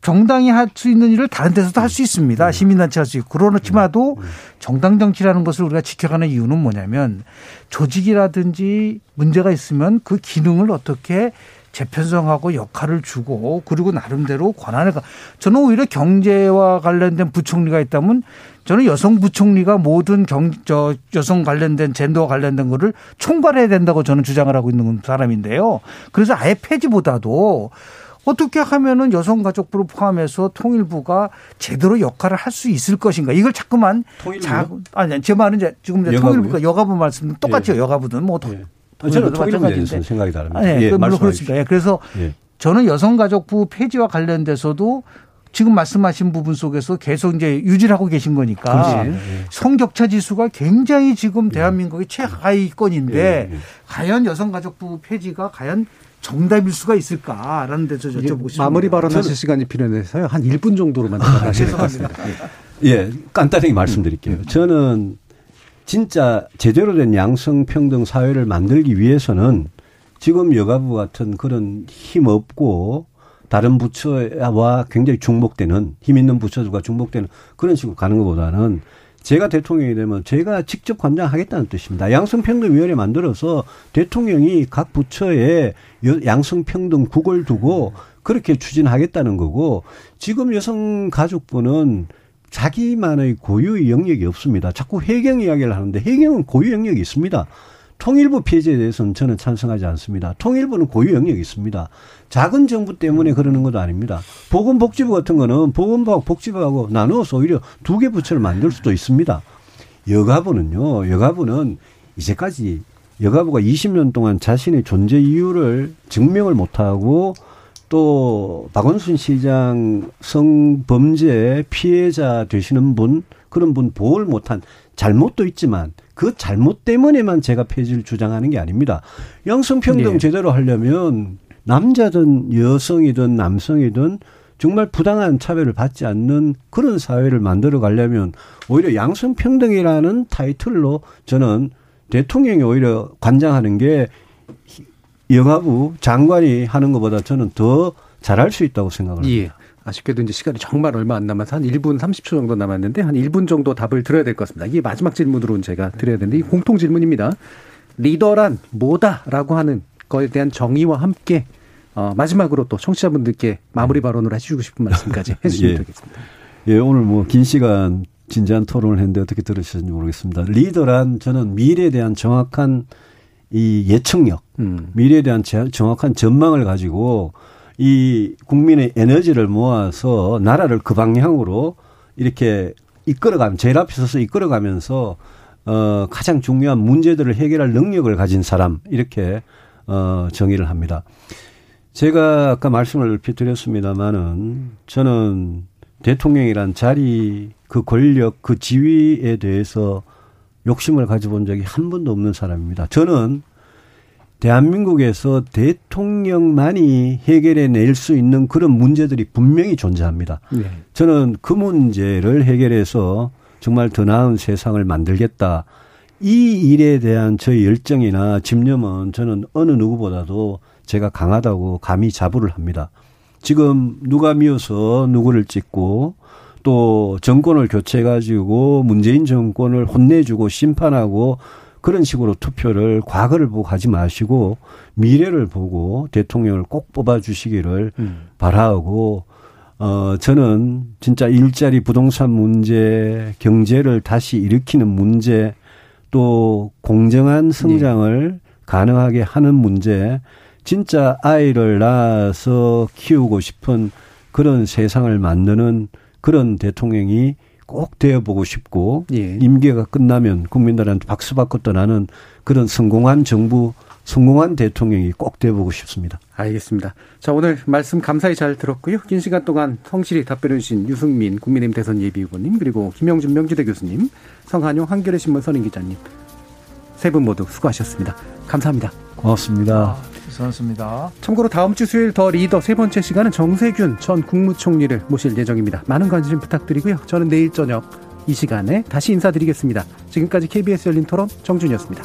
정당이 할 수 있는 일을 다른 데서도 할 수 있습니다. 예. 시민단체 할 수 있고. 그렇지만도 예. 정당 정치라는 것을 우리가 지켜가는 이유는 뭐냐면 조직이라든지 문제가 있으면 그 기능을 어떻게 재편성하고 역할을 주고 그리고 나름대로 권한을 가. 저는 오히려 경제와 관련된 부총리가 있다면 저는 여성 부총리가 모든 경, 저 여성 관련된 젠더 관련된 거를 총괄해야 된다고 저는 주장을 하고 있는 사람인데요. 그래서 아예 폐지보다도 어떻게 하면은 여성가족부를 포함해서 통일부가 제대로 역할을 할 수 있을 것인가. 이걸 자꾸만 자, 아니, 제 말은 이제 지금 이제 통일부가 여가부 말씀 똑같죠. 예. 여가부든 뭐 예. 저는 통일부에 생각이 다릅니다. 네, 예, 물론 그렇습니다. 예, 그래서 예. 저는 여성가족부 폐지와 관련돼서도 지금 말씀하신 부분 속에서 계속 이제 유지를 하고 계신 거니까 그렇지. 성격차 지수가 굉장히 지금 대한민국의 최하위권인데 과연 여성가족부 폐지가 과연 정답일 수가 있을까라는 데서 여쭤보고 싶습니다. 마무리 발언하실 시간이 필요해서요. 한 1분 정도로만 될것 같습니다. 예, 간단하게 말씀드릴게요. 저는 진짜 제대로 된 양성평등 사회를 만들기 위해서는 지금 여가부 같은 그런 힘 없고 다른 부처와 굉장히 중복되는 힘 있는 부처들과 중복되는 그런 식으로 가는 것보다는 제가 대통령이 되면 제가 직접 관장하겠다는 뜻입니다. 양성평등위원회 만들어서 대통령이 각 부처에 양성평등 국을 두고 그렇게 추진하겠다는 거고 지금 여성가족부는 자기만의 고유의 영역이 없습니다. 자꾸 해경 이야기를 하는데 해경은 고유 영역이 있습니다. 통일부 폐지에 대해서는 저는 찬성하지 않습니다. 통일부는 고유 영역이 있습니다. 작은 정부 때문에 그러는 것도 아닙니다. 보건복지부 같은 거는 보건부하고 복지부하고 나누어서 오히려 두 개 부처를 만들 수도 있습니다. 여가부는요, 여가부는 이제까지 여가부가 20년 동안 자신의 존재 이유를 증명을 못하고 또 박원순 시장 성범죄 피해자 되시는 분 그런 분 보호를 못한 잘못도 있지만 그 잘못 때문에만 제가 폐지를 주장하는 게 아닙니다. 양성평등 네. 제대로 하려면 남자든 여성이든 남성이든 정말 부당한 차별을 받지 않는 그런 사회를 만들어 가려면 오히려 양성평등이라는 타이틀로 저는 대통령이 오히려 관장하는 게 여가부 장관이 하는 것보다 저는 더 잘할 수 있다고 생각을 합니다. 예. 아쉽게도 이제 시간이 정말 얼마 안 남아서 한 1분 30초 정도 남았는데 한 1분 정도 답을 드려야 될 것 같습니다. 이게 마지막 질문으로 제가 드려야 되는데 이 공통 질문입니다. 리더란 뭐다라고 하는 거에 대한 정의와 함께 어, 마지막으로 또 청취자분들께 마무리 발언을 해주고 싶은 말씀까지 해주시면 예. 되겠습니다. 예, 오늘 뭐 긴 시간 진지한 토론을 했는데 어떻게 들으셨는지 모르겠습니다. 리더란 저는 미래에 대한 정확한 이 예측력, 음. 미래에 대한 정확한 전망을 가지고 이 국민의 에너지를 모아서 나라를 그 방향으로 이렇게 이끌어가면 제일 앞에 서서 이끌어가면서 어 가장 중요한 문제들을 해결할 능력을 가진 사람 이렇게 어 정의를 합니다. 제가 아까 말씀을 드렸습니다마는 저는 대통령이란 자리 그 권력 그 지위에 대해서 욕심을 가져본 적이 한 번도 없는 사람입니다. 저는 대한민국에서 대통령만이 해결해 낼 수 있는 그런 문제들이 분명히 존재합니다. 네. 저는 그 문제를 해결해서 정말 더 나은 세상을 만들겠다. 이 일에 대한 저의 열정이나 집념은 저는 어느 누구보다도 제가 강하다고 감히 자부를 합니다. 지금 누가 미워서 누구를 찍고 또 정권을 교체해가지고 문재인 정권을 혼내주고 심판하고 그런 식으로 투표를 과거를 보고 하지 마시고 미래를 보고 대통령을 꼭 뽑아 주시기를 음. 바라고 어 저는 진짜 일자리 부동산 문제, 경제를 다시 일으키는 문제, 또 공정한 성장을 네. 가능하게 하는 문제, 진짜 아이를 낳아서 키우고 싶은 그런 세상을 만드는 그런 대통령이 꼭 되어보고 싶고 예. 임기가 끝나면 국민들한테 박수 받고 떠나는 그런 성공한 정부 성공한 대통령이 꼭 되어보고 싶습니다. 알겠습니다. 자, 오늘 말씀 감사히 잘 들었고요. 긴 시간 동안 성실히 답변해 주신 유승민 국민의힘 대선 예비후보님, 그리고 김영준 명지대 교수님, 성한용 한겨레 신문 선임 기자님, 세 분 모두 수고하셨습니다. 감사합니다. 고맙습니다. 아, 수고하셨습니다. 참고로 다음 주 수요일 더 리더 세 번째 시간은 정세균 전 국무총리를 모실 예정입니다. 많은 관심 부탁드리고요. 저는 내일 저녁 이 시간에 다시 인사드리겠습니다. 지금까지 KBS 열린 토론 정준이었습니다.